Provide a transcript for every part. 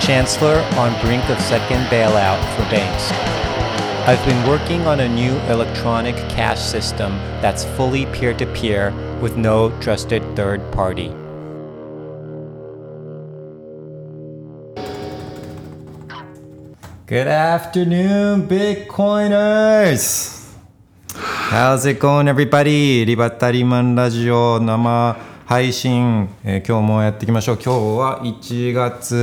Chancellor on brink of second bailout for banks. I've been working on a new electronic cash system that's fully peer to peer with no trusted third party. Good afternoon, Bitcoiners! How's it going, everybody? リバタリマンラジオ生 配信、えー今日もやっていきましょう。今日は1月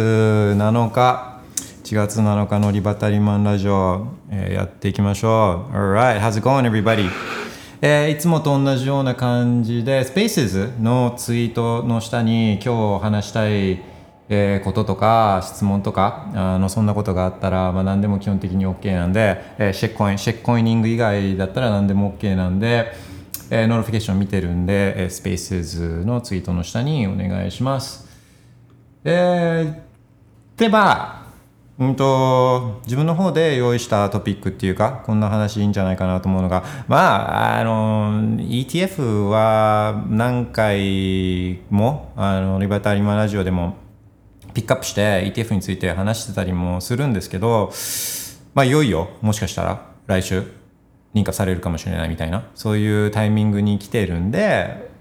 7日、1月7日のリバタリマンラジオ、えーやっていきましょう。Alright, how's it going, everybody? えーいつもと同じような感じで、Spaces のツイートの下に今日話したいえーこととか質問とかあのそんなことがあったら、まあ、何でも基本的に OK なんで、えー shitcoin shitcoining 以外だったら何でも OK なんで、えー notification 見てるんで、えー、 Spaces のツイートの下にお願いします。えー、でまあうんと自分の方で用意したトピックっていうかこんな話いいんじゃないかなと思うのがまああの ETF は何回もあのリバタリマラジオでもピックアップして ETF について話してたりもするんですけどまあいよいよもしかしたら来週認可されるかもしれないみたいなそういうタイミングに来てるんで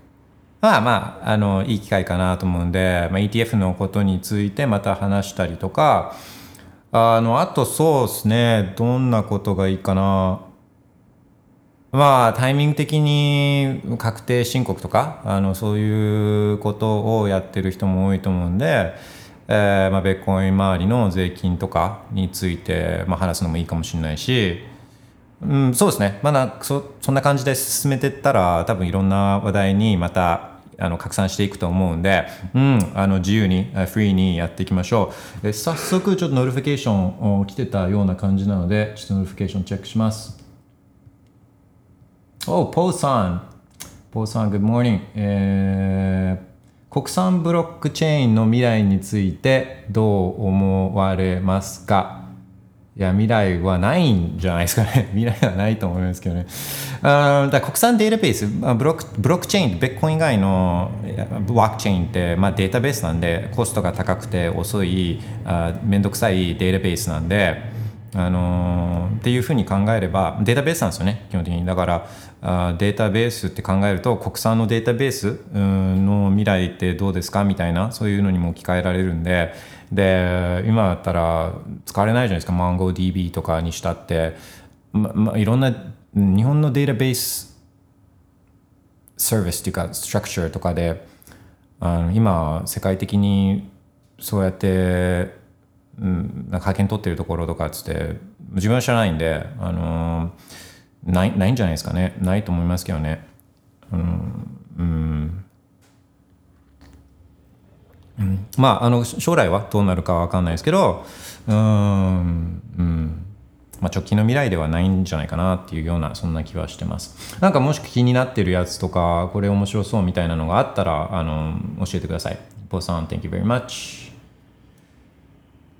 まあまあ、あの、いい機会かなと思うんで、まあ、ETF のことについてまた話したりとか、あの、あとそうですね、どんなことがいいかな。まあ、タイミング的に確定申告とか、あの、そういうことをやってる人も多いと思うんで、えーまあ、ベッコイン周りの税金とかについて、まあ、話すのもいいかもしれないし、うん、そうですね。まだそそんな感じで進めていったら、多分いろんな話題にまたあの拡散していくと思うんで、うん、あの自由に、フリーにやっていきましょう。え早速、ちょっと notification 来てたような感じなので、ちょっと notification チェックします。おポーさん。ポーさん、Good morning、えー国産ブロックチェーンの未来についてどう思われますか？いや、未来はないんじゃないですかね。未来はないと思いますけどね。あだ国産データベース、ブロックブロックチェーン、ベッコイン以外のいやブロックチェーンって、まあ、データベースなんで、コストが高くて遅い、あめんどくさいデータベースなんで、あのーっていうふうに考えればデータベースなんですよね基本的にだからあデータベースって考えると国産のデータベースの未来ってどうですか？みたいなそういうのにも置き換えられるんでで今だったら使われないじゃないですか。MongoDB とかにしたって、ままいろんな日本のデータベースサービスっていうかストラクチャーとかであの今世界的にそうやってうん、なんか派遣取ってるところとかっつって自分は知らないんで、あのないないんじゃないですかね。ないと思いますけどね。うん、うん。まああの将来はどうなるかは分かんないですけどうん。うん。まあ、直近の未来ではないんじゃないかなっていうようなそんな気はしてます。なんかもし気になってるやつとかこれ面白そうみたいなのがあったらあの教えてください。ポーさん Thank you very much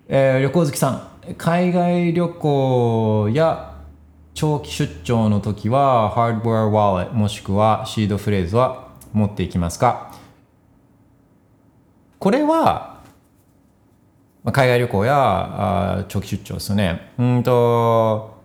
えー旅行好きさん。海外旅行や長期出張の時はハードウェアワーレットもしくはシードフレーズは持っていきますか？これはま海外旅行やあ長期出張ですよね。うんと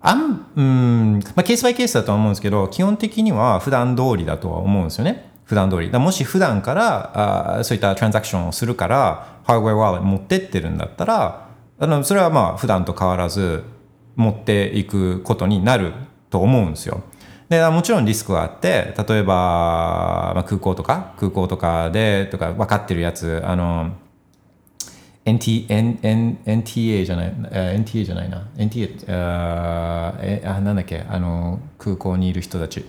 あんうんまあ、ケースバイケースだとは思うんですけど基本的には普段通りだとは思うんですよね。普段通り。だもし普段からあそういったトランザクションをするからハードウェアワーレット持ってってるんだったらあのそれはまあ普段と変わらず持っていくことになると思うんですよ。でもちろんリスクはあって例えば、まあ、空港とか空港とかでとか分かってるやつあの NT N N NTA じゃない、えー、NTA じゃないな。NTA あえあなんだっけあの空港にいる人たち。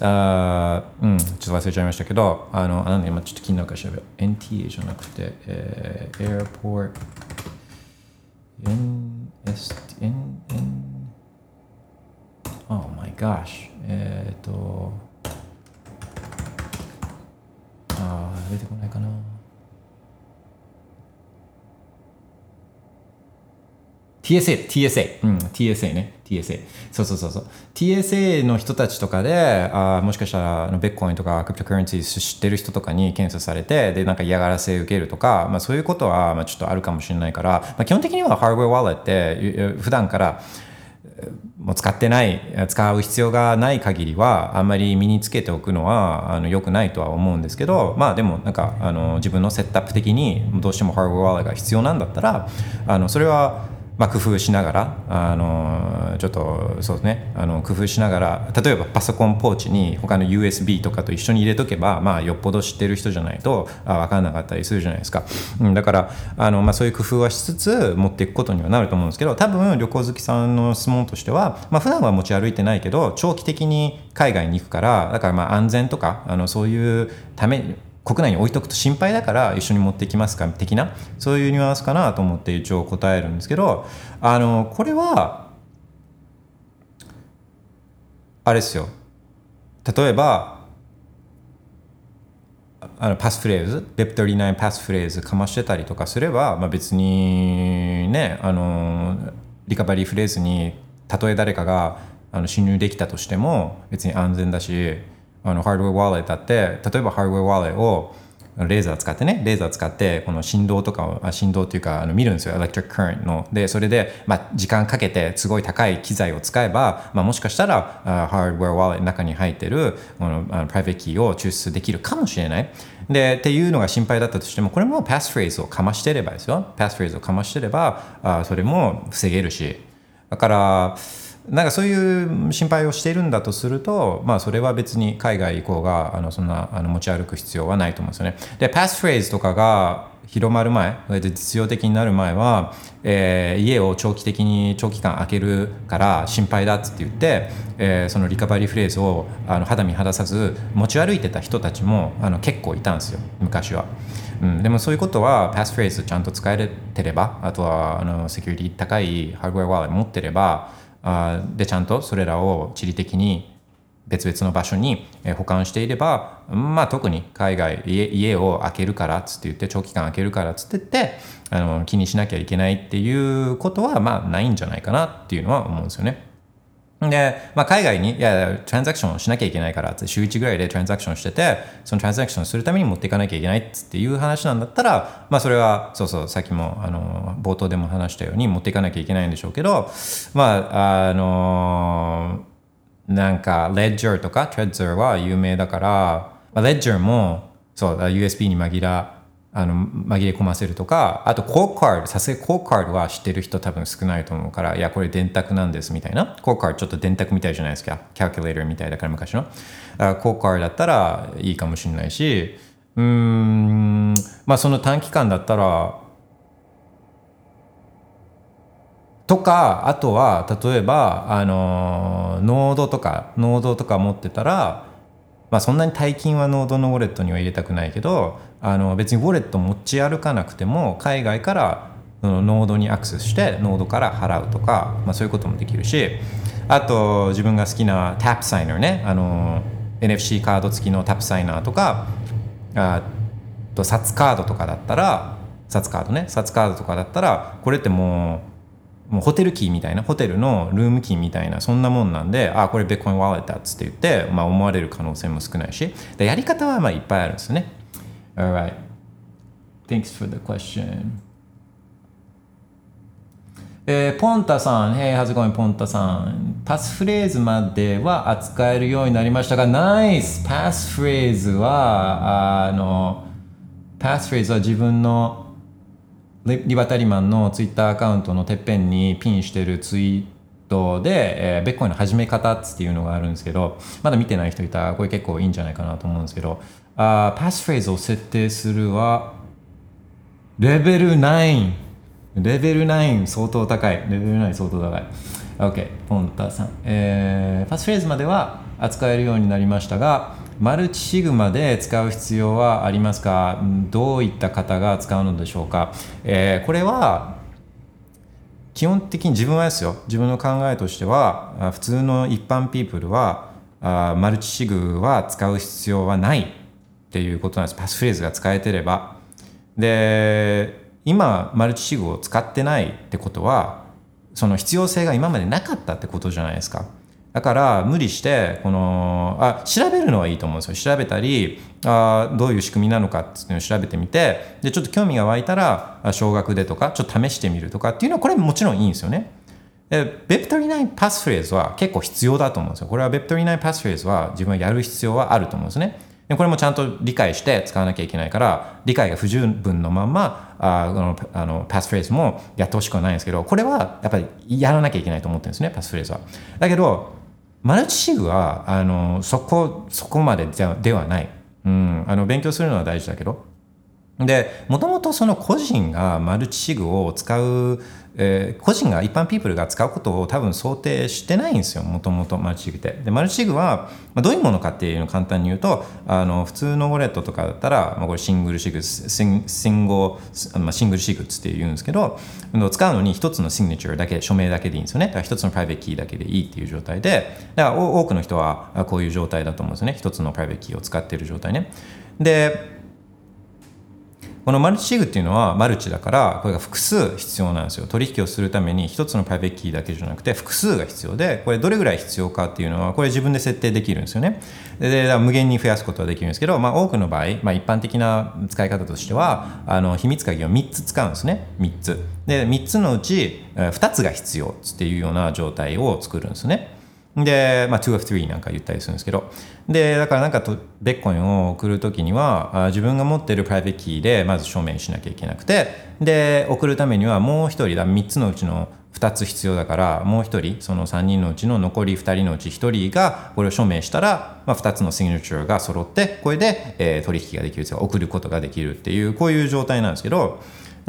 あうんちょっと忘れちゃいましたけどあのあなんだ今ちょっと気になるから調べよう。NTA じゃなくて、えー、Airport NST N N Oh my gosh えっ、とあー出てこないかな TSA、TSA、うん、TSA ね、TSA。そうそうそうそう。TSA の人たちとかで、あもしかしたらあのビットコインとかクリプトカレンシー知ってる人とかに検査されて、で、なんか嫌がらせ受けるとか、まあそういうことはまあちょっとあるかもしれないから、まあ、基本的にはハードウェアワレットって普段からもう使ってない使う必要がない限りはあんまり身につけておくのはあの良くないとは思うんですけどまあでもなんかあの自分のセットアップ的にどうしてもハードウェアワーが必要なんだったらあのそれはまあ、工夫しながらあのちょっとそうですね。あの工夫しながら例えばパソコンポーチに他の USB とかと一緒に入れとけば、まあ、よっぽど知ってる人じゃないとあ分からなかったりするじゃないですか、うん、だからあの、まあ、そういう工夫はしつつ持っていくことにはなると思うんですけど多分旅行好きさんの質問としては、まあ普段は持ち歩いてないけど長期的に海外に行くからだからまあ安全とかあのそういうため国内に置いとくと心配だから一緒に持ってきますか的なそういうニュアンスかなと思って一応答えるんですけどあのこれはあれですよ。例えばあのパスフレーズ BIP39 パスフレーズかましてたりとかすれば、まあ、別にねあのリカバリーフレーズにたとえ誰かがあの侵入できたとしても別に安全だしあのハードウェアウォレットだって例えばハードウェアウォレットをレーザー使ってねレーザー使ってこの振動とかを振動っていうかあの見るんですよ electric current の。でそれで、まあ、時間かけてすごい高い機材を使えば、まあ、もしかしたらあハードウェアワレットの中に入ってるこのあのプライベートキーを抽出できるかもしれない。でっていうのが心配だったとしてもこれもパスフレーズをかましてればですよ。パスフレーズをかましてればあそれも防げるし。だからなんかそういう心配をしているんだとすると、まあ、それは別に海外行こうがあのそんなあの持ち歩く必要はないと思うんですよね。で、パスフレーズとかが広まる前、で実用的になる前は、えー、家を長期的に長期間開けるから心配だっつって言って、えー、そのリカバリーフレーズをあの肌身離さず持ち歩いてた人たちもあの結構いたんですよ、昔は。うん、でもそういうことはパスフレーズちゃんと使えてれば、あとはあのセキュリティ高いハードウェアワーレット持ってれば、あでちゃんとそれらを地理的に別々の場所に保管していれば、まあ、特に海外家を開けるからっつって言って長期間開けるからっつって言ってあの気にしなきゃいけないっていうことはまあないんじゃないかなっていうのは思うんですよね。で、まあ、海外に、いやいや、トランザクションをしなきゃいけないからって、週1ぐらいでトランザクションしてて、そのトランザクションするために持っていかなきゃいけないっていう話なんだったら、まあ、それは、そうそう、さっきも、あの、冒頭でも話したように持っていかなきゃいけないんでしょうけど、まあ、あの、なんか、レッジャーとかトレッザーは有名だから、まあ、レッジャーも、そう、USB に紛ら、あの紛れ込ませるとかあとコーカードさすがにコーカードは知ってる人多分少ないと思うからいやこれ電卓なんですみたいな。コーカードちょっと電卓みたいじゃないですか。キャルキュレーターみたいだから昔の。あコーカードだったらいいかもしれないしうんまあその短期間だったらとかあとは例えばあのノードとかノードとか持ってたらまあ、そんなに大金はノードのウォレットには入れたくないけどあの別にウォレット持ち歩かなくても海外からそのノードにアクセスしてノードから払うとか、まあ、そういうこともできるしあと自分が好きな Tapsigner ねあの NFC カード付きの Tapsigner とかあと Satscard とかだったら札カードね札カードとかだったらこれってもうもうホテルキーみたいなホテルのルームキーみたいなそんなもんなんであこれビットコインワーレットだっつって言って、まあ、思われる可能性も少ないしでやり方はまあいっぱいあるんですよ Alright Thanks for the question. えー、ポンタさん、Hey, how's it going, ポンタさん。パスフレーズまでは扱えるようになりましたが、ナイスパスフレーズは、あの、パスフレーズは自分のリバタリマンのツイッターアカウントのてっぺんにピンしてるツイートで、えー、ベッコインの始め方っていうのがあるんですけど、まだ見てない人いたらこれ結構いいんじゃないかなと思うんですけど、あパスフレーズを設定するは、レベル9。レベル9相当高い。レベル9相当高い。OK、ポンタさん。えー、パスフレーズまでは扱えるようになりましたが、マルチシグマで使う必要はありますか？どういった方が使うのでしょうか、えー、これは基本的に自分はですよ自分の考えとしては普通の一般ピープルはあマルチシグは使う必要はないっていうことなんですパスフレーズが使えてればで今マルチシグを使ってないってことはその必要性が今までなかったってことじゃないですかだから無理してこのあ調べるのはいいと思うんですよ調べたりあどういう仕組みなのかっていうのを調べてみてでちょっと興味が湧いたら少額でとかちょっと試してみるとかっていうのはこれもちろんいいんですよね。で Web39 パスフレーズは結構必要だと思うんですよ。これは Web39 パスフレーズは自分はやる必要はあると思うんですね。でこれもちゃんと理解して使わなきゃいけないから理解が不十分のままあのあのパスフレーズもやってほしくはないんですけどこれはやっぱりやらなきゃいけないと思ってるんですねパスフレーズは。だけどマルチシグはあのそこそこまでではない、うん、あの勉強するのは大事だけど。でもともとその個人がマルチシグを使う、えー、個人が一般ピープルが使うことを多分想定してないんですよもともとマルチグって。でマルチグは、まあ、どういうものかっていうのを簡単に言うとあの普通のウォレットとかだったら、まあ、これシングルシグシンシンゴ、ま、シングルシグって言うんですけど使うのに一つの signature だけ署名だけでいいんですよね。だから一つのプライベートキーだけでいいっていう状態で。だから多くの人はこういう状態だと思うんですよね。一つのプライベートキーを使ってる状態ね。でこのマルチシグっていうのはマルチだからこれが複数必要なんですよ。取引をするために一つのプライベートキーだけじゃなくて複数が必要でこれどれぐらい必要かっていうのはこれ自分で設定できるんですよね。で無限に増やすことはできるんですけど、まあ、多くの場合、まあ、一般的な使い方としてはあの秘密鍵を3つ使うんですね。3つ。で3つのうち2つが必要っていうような状態を作るんですね。で、まあ、2 of 3なんか言ったりするんですけど、で、だからなんかと、ビットコインを送るときには、自分が持ってるプライベートキーでまず証明しなきゃいけなくて、で、送るためにはもう一人だ、3つのうちの2つ必要だから、もう一人、その3人のうちの残り2人のうち1人がこれを署名したら、まあ、2つの signature が揃って、これで、えー、取引ができる、送ることができるっていう、こういう状態なんですけど、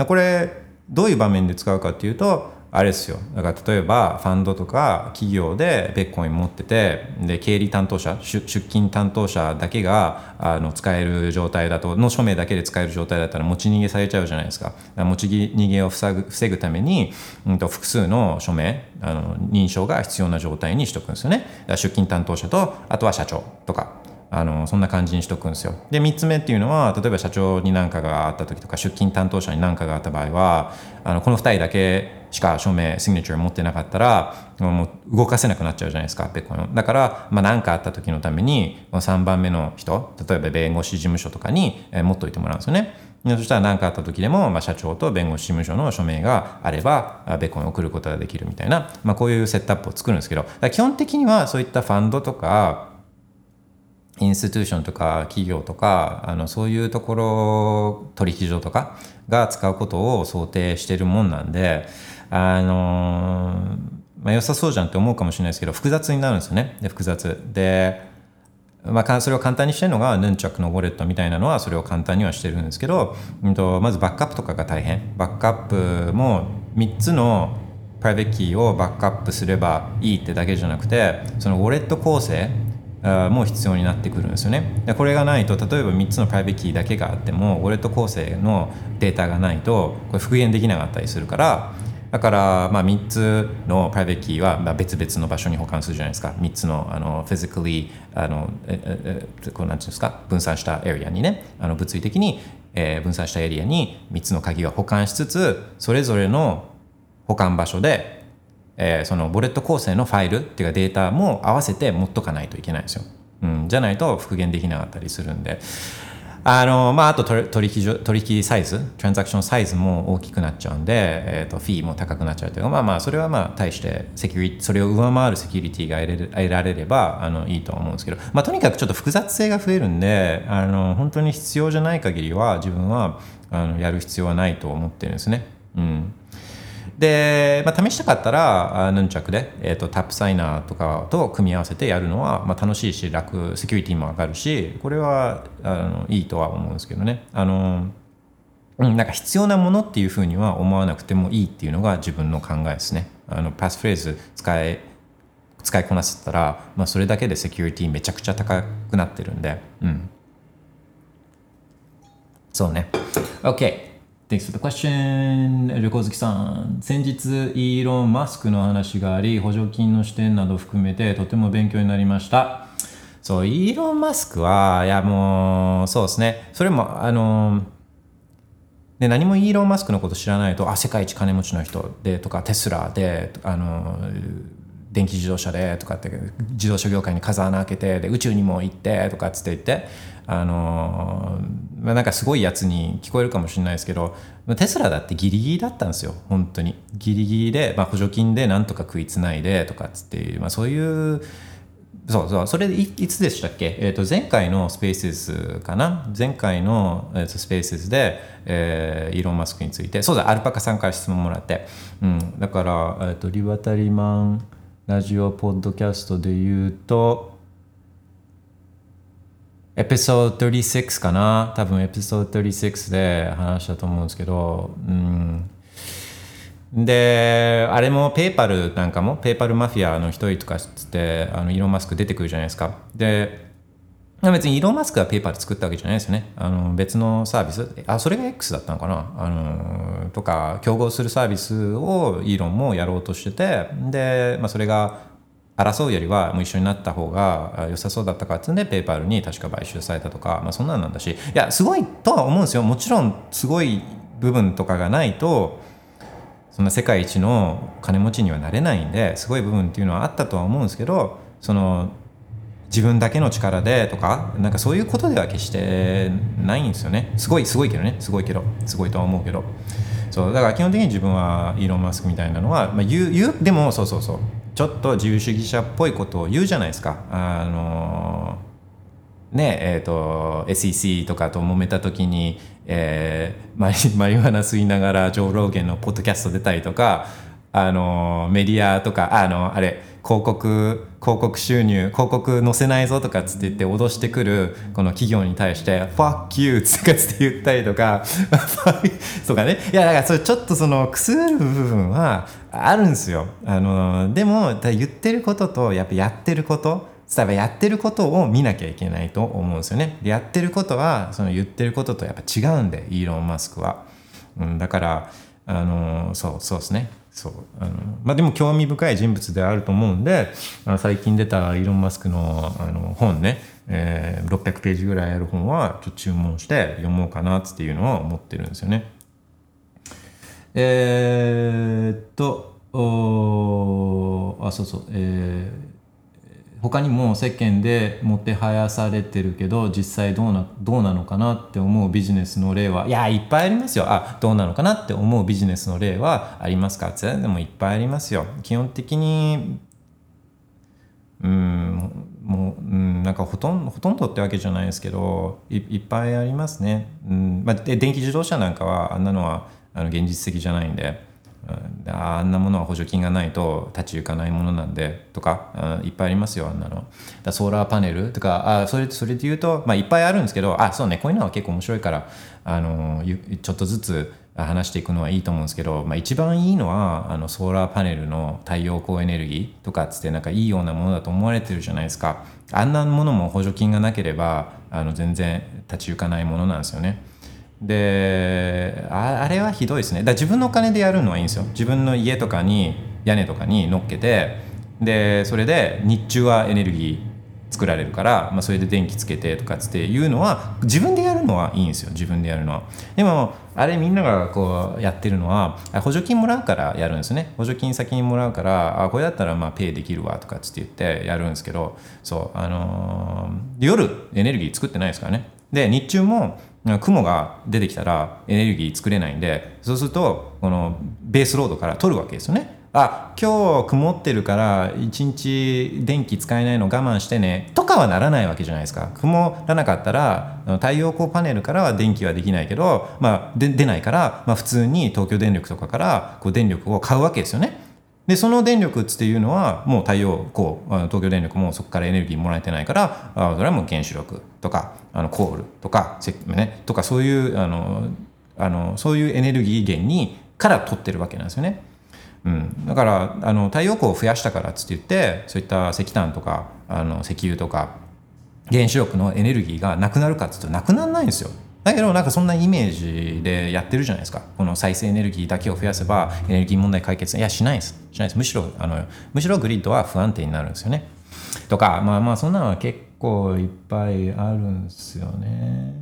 これ、どういう場面で使うかっていうと、あれですよ。だから例えばファンドとか企業でビットコイン持っててで経理担当者出金担当者だけがあの使える状態だとの署名だけで使える状態だったら持ち逃げされちゃうじゃないですか。持ち逃げを防ぐ防ぐために、うん、と複数の署名あの認証が必要な状態にしとくんですよね。出勤担当者とあとは社長とか。あのそんな感じにしとくんですよ。で3つ目っていうのは例えば社長に何かがあった時とか出勤担当者に何かがあった場合はあのこの2人だけしか署名シグネチュー持ってなかったらもう動かせなくなっちゃうじゃないですかだから何、まあ、かあった時のために3番目の人例えば弁護士事務所とかに、え持っといてもらうんですよね。そしたら何かあった時でも、まあ、社長と弁護士事務所の署名があればベコンを送ることができるみたいな、まあ、こういうセットアップを作るんですけど基本的にはそういったファンドとかインスティューションとか企業とかあのそういうところ取引所とかが使うことを想定してるもんなんであのまあ、良さそうじゃんって思うかもしれないですけど複雑になるんですよね。で複雑。で、まあ、それを簡単にしてるのがヌンチャクのウォレットみたいなのはそれを簡単にはしてるんですけど、うんと、まずバックアップとかが大変。バックアップも3つのプライベートキーをバックアップすればいいってだけじゃなくてそのウォレット構成も必要になってくるんですよね。でこれがないと例えば3つのプライベートキーだけがあってもウォレット構成のデータがないとこれ復元できなかったりするからだからまあ3つのプライベートキーはま別々の場所に保管するじゃないですか。3つのあの physically あのええこうなんていうんですか？分散したエリアにね。あの物理的に、え、分散したエリアに3つの鍵を保管しつつそれぞれの保管場所でえー、そのボレット構成のファイルっていうかデータも合わせて持っとかないといけないんですよ。うん、じゃないと復元できなかったりするんで。あのまあ、あと取引取引サイズ、トランザクションサイズも大きくなっちゃうんで、えーと、フィーも高くなっちゃうというか、まあまあ、それはまあ、対してセキュリそれを上回るセキュリティが得得られればあのいいと思うんですけど、まあ、とにかくちょっと複雑性が増えるんで、あの本当に必要じゃない限りは、自分はあのやる必要はないと思ってるんですね。うんで、まあ、試したかったらヌンチャクで、えーと、 Tapsigner とかと組み合わせてやるのは、まあ、楽しいし楽セキュリティも上がるしこれはあのいいとは思うんですけどね。あのなんか必要なものっていうふうには思わなくてもいいっていうのが自分の考えですね。あのパスフレーズ使え使いこなせたら、まあ、それだけでセキュリティめちゃくちゃ高くなってるんで。うん。そうね。OK Thanks for the question. 旅行好きさん。先日、イーロン・マスクの話があり、補助金の視点など含めてとても勉強になりました。そう、イーロン・マスクは、いやもう、そうですね。それも、あの、で何もイーロン・マスクのこと知らないと、あ、世界一金持ちの人でとか、テスラで、あの、電気自動車でとかって自動車業界に風穴開けてで宇宙にも行ってとかつって言ってあのまあ、なんかすごいやつに聞こえるかもしれないですけどテスラだってギリギリだったんですよ本当に。ギリギリで、まあ、補助金でなんとか食いつないでとかっつって、まあ、そういうそうそうそれでいつでしたっけ、えー、と前回のスペースかな？前回の、えー、とスペースで、えーイーロン・マスクについて。そうだアルパカさんから質問もらって、うん、だから、えー、とリバタリマンラジオポッドキャストで言うとエピソード36かな？多分エピソード36で話したと思うんですけど、うん、であれもペーパルなんかも？ペーパルマフィアの一人とかっつってあのイーロン・マスク出てくるじゃないですか。で別にイーロン・マスクがペーパル作ったわけじゃないですよね。あの別のサービス？あそれが X だったのかな？あのとか競合するサービスをイーロンもやろうとしててで、まあ、それが争うよりはもう一緒になった方が良さそうだったかってんでペーパルに確か買収されたとか、まあ、そんなんなんだしいやすごいとは思うんですよ。もちろんすごい部分とかがないとそんな世界一の金持ちにはなれないんですごい部分っていうのはあったとは思うんですけどその自分だけの力でとかなんかそういうことでは決してないんですよね。すごいすごいけどね。すごいけどすごいとは思うけど。そうだから基本的に自分はイーロン・マスクみたいなのは、まあ、言う言うでもそうそうそう。ちょっと自由主義者っぽいことを言うじゃないですか。あのねえー、と SEC とかと揉めた時に、えー、マリマリファナ吸いながらジョー・ローゲンのポッドキャスト出たりとかあのメディアとかあのあれ広告広告収入広告載せないぞとかつって言って脅してくるこの企業に対して「fuck you」とかつって言ったりとか とかね。いやだからそれちょっとそのくすぐる部分はあるんですよあのでも言ってることとやっぱやってること例えばやってることを見なきゃいけないと思うんですよね。やってることはその言ってることとやっぱ違うんでイーロン・マスクは。うん、だからあのそうそうですね。そうあのまあ、でも興味深い人物であると思うんであ最近出たイーロン・マスクのあの本ね、えー、600ページぐらいある本はちょっと注文して読もうかなっていうのは思ってるんですよね。えー、っとあそうそうえー他にも世間でもてはやされてるけど実際どうなどうなのかなって思うビジネスの例はいやいっぱいありますよ。あどうなのかなって思うビジネスの例はありますか？ってでもいっぱいありますよ。基本的にうんもう、うん、なんかほとんどほとんどってわけじゃないですけどいいっぱいありますね、うんまあ、で電気自動車なんかはあんなのはあの現実的じゃないんで。うんあんなものは補助金がないと立ち行かないものなんでとかいっぱいありますよあんなのだソーラーパネルとかあそれそれで言うと、まあ、いっぱいあるんですけどあそうねこういうのは結構面白いからあのちょっとずつ話していくのはいいと思うんですけど、まあ、一番いいのはあのソーラーパネルの太陽光エネルギーとかっつってなんかいいようなものだと思われてるじゃないですかあんなものも補助金がなければあの全然立ち行かないものなんですよね。であれはひどいですね。だ自分のお金でやるのはいいんですよ。自分の家とかに屋根とかに乗っけてでそれで日中はエネルギー作られるから、まあ、それで電気つけてとかっていうのは自分でやるのはいいんですよ。自分でやるのは。でもあれみんながこうやってるのは補助金もらうからやるんですね。補助金先にもらうからあこれだったらまあペイできるわとかって言ってやるんですけどそうあのー、夜エネルギー作ってないですからね。で日中も雲が出てきたらエネルギー作れないんでそうするとこのベースロードから取るわけですよね。あ今日曇ってるから一日電気使えないの我慢してねとかはならないわけじゃないですか。曇らなかったら太陽光パネルからは電気はできないけど、まあ、で出ないから、まあ、普通に東京電力とかからこう電力を買うわけですよね。でその電力っていうのはもう太陽光東京電力もそこからエネルギーもらえてないからあそれはもう原子力とかあのコールとか,、ね、とかそういうあのあのそういうエネルギー源にから取ってるわけなんですよね。うん、だからあの太陽光を増やしたからっつって言ってそういった石炭とかあの石油とか原子力のエネルギーがなくなるかっつうとなくならないんですよ。だけどなんかそんなイメージでやってるじゃないですか。この再生エネルギーだけを増やせばエネルギー問題解決いやしないです。しないです。むしろあのむしろグリッドは不安定になるんですよね。とかまあまあそんなのは結構いっぱいあるんですよね。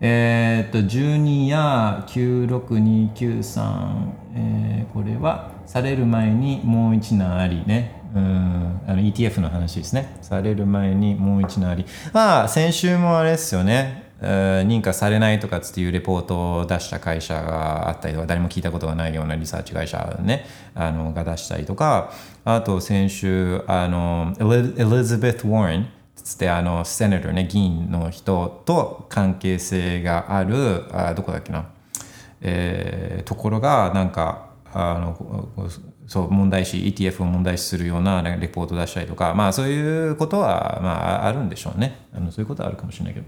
え、っと12や96293、えー、これはされる前にもう一難ありね。うん。あの ETF の話ですね。される前にもう一難あり。まあ先週もあれですよね。認可されないとかっていうレポートを出した会社があったりとか誰も聞いたことがないようなリサーチ会社、ね、あのが出したりとか。あと先週あのエリザベス・ウォーレンつってあのセネターね議員の人と関係性があるあどこだっけな、えー、ところがなんかあのそう問題視 ETF を問題視するようなレポート出したりとかまあそういうことはまああるんでしょうね。あのそういうことはあるかもしれないけど。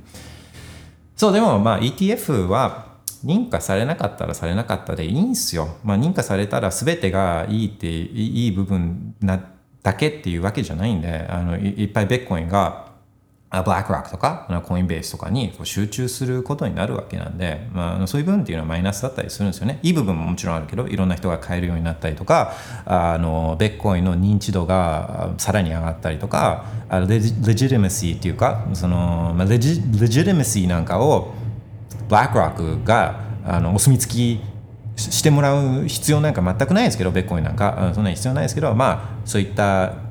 そうでもまあ ETF は認可されなかったらされなかったでいいんですよ、まあ、認可されたら全てがいいっていい部分なだけっていうわけじゃないんであのいっぱいベッコインがブラックロックとかコインベースとかにこう集中することになるわけなんで、まあ、そういう部分っていうのはマイナスだったりするんですよね。いい部分ももちろんあるけどいろんな人が買えるようになったりとかあのベッコインの認知度がさらに上がったりとかレジレジリメシーっていうかその、まあ、レジレジリメシーなんかをブラックロックがあのお墨付きしてもらう必要なんか全くないですけどベッコインなんか。そんなに必要ないですけどまあそういった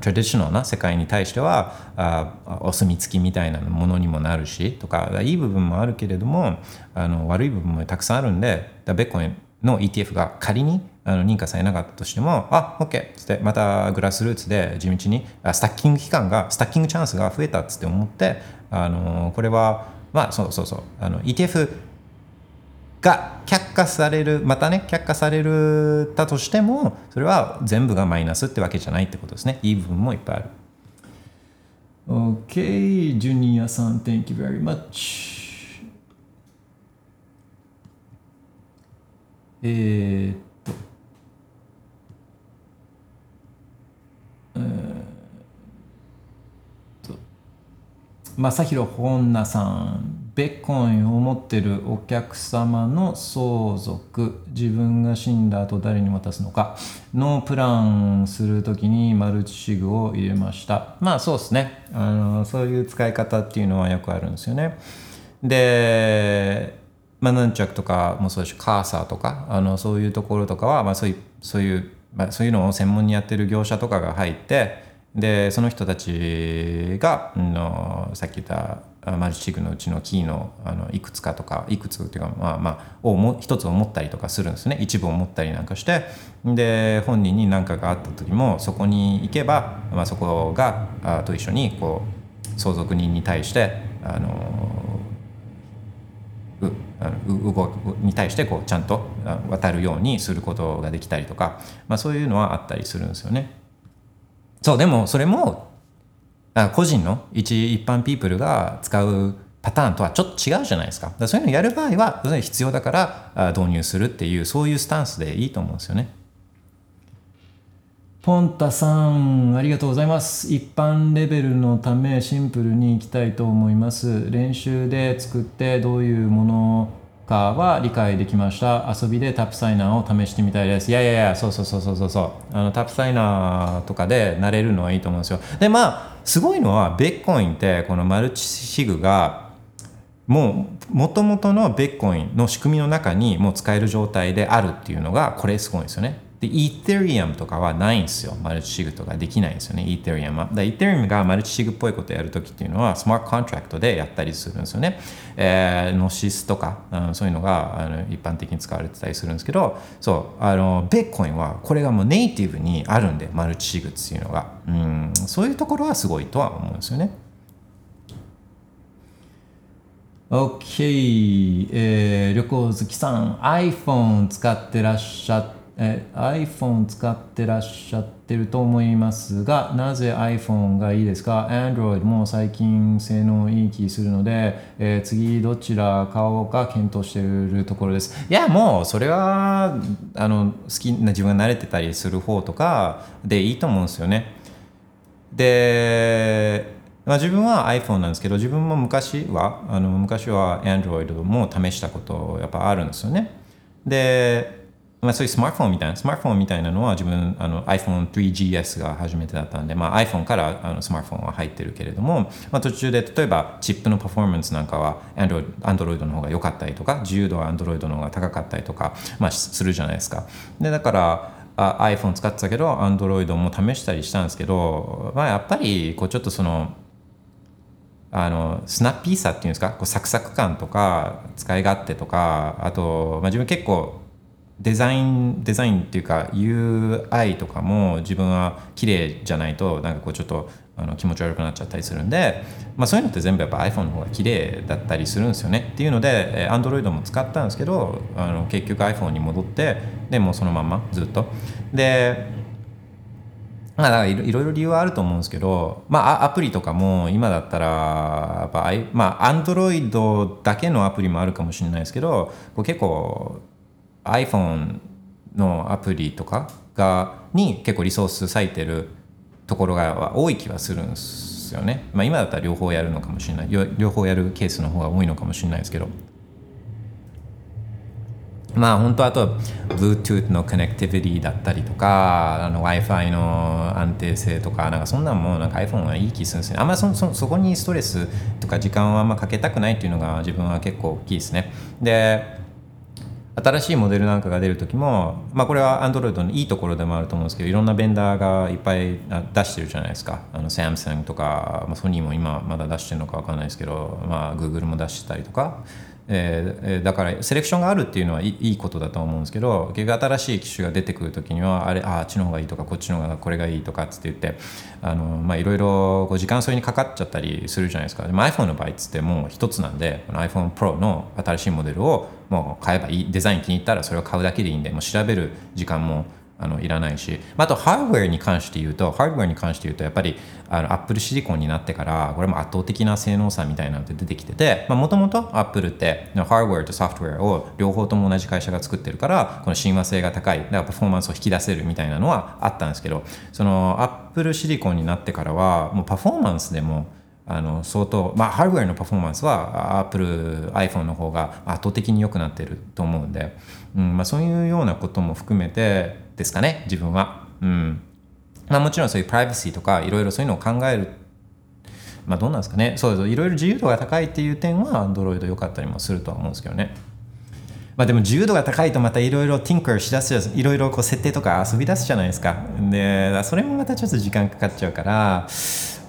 トラディショナルな世界に対してはあお墨付きみたいなものにもなるしとかいい部分もあるけれどもあの悪い部分もたくさんあるんでベッコインの ETF が仮にあの認可されなかったとしてもあ OK! っつってまたグラスルーツで地道にスタッキング期間がスタッキングチャンスが増えたっつって思ってあのこれはまあそうそうそうあの ETF が却下されるまたね却下されるたとしてもそれは全部がマイナスってわけじゃないってことですね。いい部分もいっぱいある。OK ジュニアさん Thank you very much. えー、っと。えー、っと。正弘本名さん。ベッコインを持ってるお客様の相続自分が死んだ後誰に渡すのかのプランするときにマルチシグを入れました。まあそうですね。あのそういう使い方っていうのはよくあるんですよね。でまあヌンチャクとかもそうだしカーサーとかあのそういうところとかは、まあ、そういうそういう、まあ、そういうのを専門にやってる業者とかが入ってでその人たちが、うん、さっき言ったマルチチグのうちのキーのあのいくつかとかいくつっていうかまあまあをも一つを持ったりとかするんですね。一部を持ったりなんかして。で本人に何かがあった時もそこに行けば、まあ、そこがあと一緒にこう相続人に対してあのうあの動に対してこうちゃんと渡るようにすることができたりとか、まあ、そういうのはあったりするんですよね。そうでもそれも個人の一一般ピープルが使うパターンとはちょっと違うじゃないですか。かそういうのをやる場合は必要だから導入するっていうそういうスタンスでいいと思うんですよね。ポンタさん、ありがとうございます。一般レベルのためシンプルにいきたいと思います。練習で作ってどういうものかは理解できました。遊びで Tapsigner を試してみたいです。いやいやいや、そうそうそうそうそうそう。あの Tapsigner とかで慣れるのはいいと思うんですよ。で、まあ、すごいのは、ビットコインってこのマルチシグが、もう、もともとのビットコインの仕組みの中にもう使える状態であるっていうのが、これすごいんですよね。で、 Ethereum とかはないんですよ。マルチシグとかできないんですよね、 Ethereum は。だ Ethereum がマルチシグっぽいことをやるときっていうのは、スマートコントラクトでやったりするんですよね。えー、ノシスとか、うん、そういうのがあの一般的に使われてたりするんですけど、そう、あの、ベッコインはこれがもうネイティブにあるんで、マルチシグっていうのが。うん、そういうところはすごいとは思うんですよね。OK、えー、旅行好きさん iPhone 使ってらっしゃってえ iPhone 使ってらっしゃってると思いますが、なぜ iPhone がいいですか ?Android も最近性能いい気するので、えー、次どちら買おうか検討しているところです。いや、もうそれはあの好きな自分が慣れてたりする方とかでいいと思うんですよね。で、まあ、自分は iPhone なんですけど自分も昔はあの昔は Android も試したことやっぱあるんですよねで、まあ、そういうスマートフォンみたいなスマートフォンみたいなのは自分あの iPhone3GS が初めてだったんで、まあ、iPhone からあのスマートフォンは入ってるけれども、まあ、途中で例えばチップのパフォーマンスなんかは Android, Android の方が良かったりとか自由度は Android の方が高かったりとか、まあ、するじゃないですか。でだから iPhone 使ってたけど Android も試したりしたんですけど、まあ、やっぱりこうちょっとそのあのスナッピーさっていうんですか？こうサクサク感とか使い勝手とかあと、まあ、自分結構デザインデザインっていうか UI とかも自分は綺麗じゃないとなんかこうちょっとあの気持ち悪くなっちゃったりするんで、まあ、そういうのって全部やっぱ iPhone の方が綺麗だったりするんですよね。っていうので Android も使ったんですけどあの結局 iPhone に戻ってでもうそのままずっと。でまあ、だからいろいろ理由はあると思うんですけど、まあ、アプリとかも今だったらやっぱ、まあ、Android だけのアプリもあるかもしれないですけど結構 iPhone のアプリとかがに結構リソース割いてるところが多い気はするんですよね。まあ、今だったら両方やるのかもしれない両方やるケースの方が多いのかもしれないですけど。まあ本当あと Bluetooth のコネクティビティだったりとか Wi-Fi の安定性とかなんかそんなんもなんか iPhone はいい気するんですねあんまそそそこにストレスとか時間をあんまかけたくないっていうのが自分は結構大きいですねで新しいモデルなんかが出る時も、まあ、これはアンドロイドのいいところでもあると思うんですけどいろんなベンダーがいっぱい出してるじゃないですか。あの Samsung とか、まあ、ソニーも今まだ出してるのか分かんないですけど、まあ、Google も出してたりとか。えー、だからセレクションがあるっていうのはいいことだと思うんですけど結局新しい機種が出てくる時にはあれあっちの方がいいとかこっちの方がこれがいいとかって言ってあの、まあ、いろいろ時間それにかかっちゃったりするじゃないですか。で iPhone の場合っつってもう一つなんでこの iPhone Pro の新しいモデルをもう買えばいい。デザイン気に入ったらそれを買うだけでいいんでもう調べる時間もあのいらないし、あとハードウェアに関して言うとハードウェアに関して言うとやっぱりあのアップルシリコンになってからこれも圧倒的な性能差みたいなのって出てきててもともとアップルってハードウェアとソフトウェアを両方とも同じ会社が作ってるからこの親和性が高い。だからパフォーマンスを引き出せるみたいなのはあったんですけどそのアップルシリコンになってからはもうパフォーマンスでもあの相当、まあ、ハードウェアのパフォーマンスはアップル iPhone の方が圧倒的に良くなってると思うんで、うんまあ、そういうようなことも含めてですかね自分は。うん。まあ、もちろんそういうプライバシーとかいろいろそういうのを考える。まあどうなんですかね。そうですいろいろ自由度が高いっていう点はアンドロイド良かったりもするとは思うんですけどね。まあ、でも自由度が高いとまたいろいろ tinker しだすいろいろこう設定とか遊び出すじゃないですか。でそれもまたちょっと時間かかっちゃうから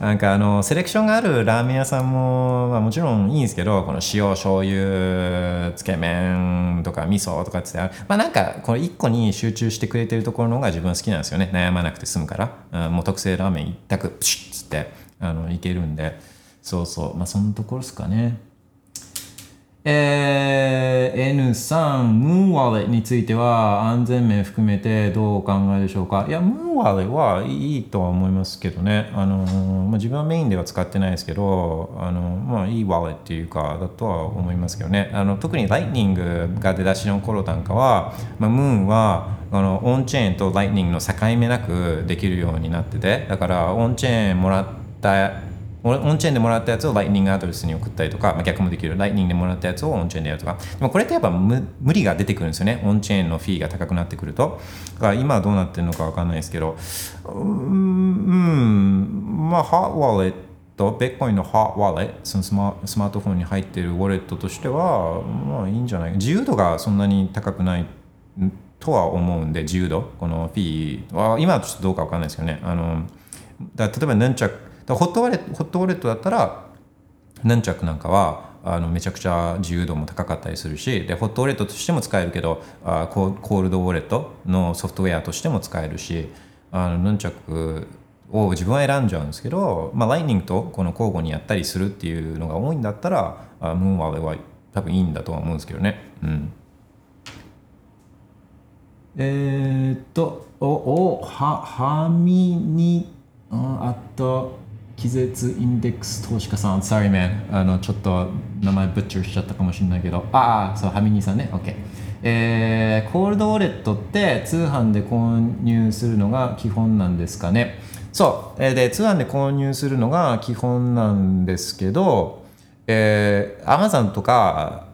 なんかあのセレクションがあるラーメン屋さんも、まあ、もちろんいいんですけどこの塩醤油つけ麺とか味噌とかってまあなんかこの1個に集中してくれてるところの方が自分好きなんですよね。悩まなくて済むから、うん、もう特製ラーメン一択プシュッつって。あのいけるんで。そうそう。まあそのところですかね。えー、N3 ムーンワレについては安全面含めてどうお考えでしょうか？いやムーンワレはいいとは思いますけどね。あの、まあ、自分はメインでは使ってないですけどあの、まあ、いいワレっていうかだとは思いますけどね。あの特にライトニングが出だしの頃なんかは、まあ、 Muun はあのオンチェーンとライトニングの境目なくできるようになっててだからオンチェーンもらったオンチェーンでもらったやつをライトニングアドレスに送ったりとか、まあ、逆もできる。ライトニングでもらったやつをオンチェーンでやるとか。でもこれってやっぱ無理が出てくるんですよね。オンチェーンのフィーが高くなってくると。だから今はどうなってるのかわかんないですけど、うん、まあ、ホットウォレット、ビットコインのホットウォレット、そのスマスマートフォンに入ってるウォレットとしては、まあいいんじゃない自由度がそんなに高くないとは思うんで、自由度、このフィーは、今はちょっとどうかわかんないですけどね。あのだ例えばヌンチャクホットウォレットホットウォレットだったらヌンチャクなんかはあのめちゃくちゃ自由度も高かったりするしでホットウォレットとしても使えるけどあコールドウォレットのソフトウェアとしても使えるしあのヌンチャクを自分は選んじゃうんですけど、まあ、ライトニングとこの交互にやったりするっていうのが多いんだったらあ Muun Wallet は多分いいんだとは思うんですけどね。うんえー、っと、お、お、は、はみに、あと、気絶インデックス投資家さん、sorry man、あのちょっと名前ブッチャーしちゃったかもしれないけど、ああ、そう、ハミニーさんね、OK。えー、コールドウォレットって通販で購入するのが基本なんですかね。そう、えーで通販で購入するのが基本なんですけど、えー、Amazon とか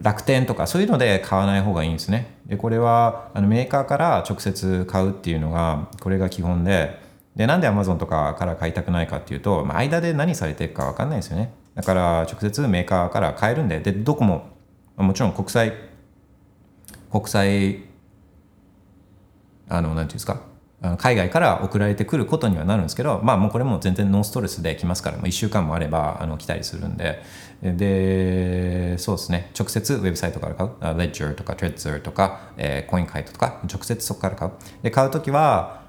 楽天とかそういうので買わない方がいいんですね。でこれはあのメーカーから直接買うっていうのがこれが基本で。でなんで Amazon とかから買いたくないかっていうと、まあ、間で何されてるか分かんないですよね。だから直接メーカーから買えるんででどこももちろん国際国際あのなんていうんですか海外から送られてくることにはなるんですけど、まあ、もうこれも全然ノンストレスで来ますから、もう1週間もあればあの来たりするんで、で、そうですね、直接ウェブサイトから買う、Ledger とか Trezor とか、えー、コインカイトとか、直接そこから買う。で、買うときは、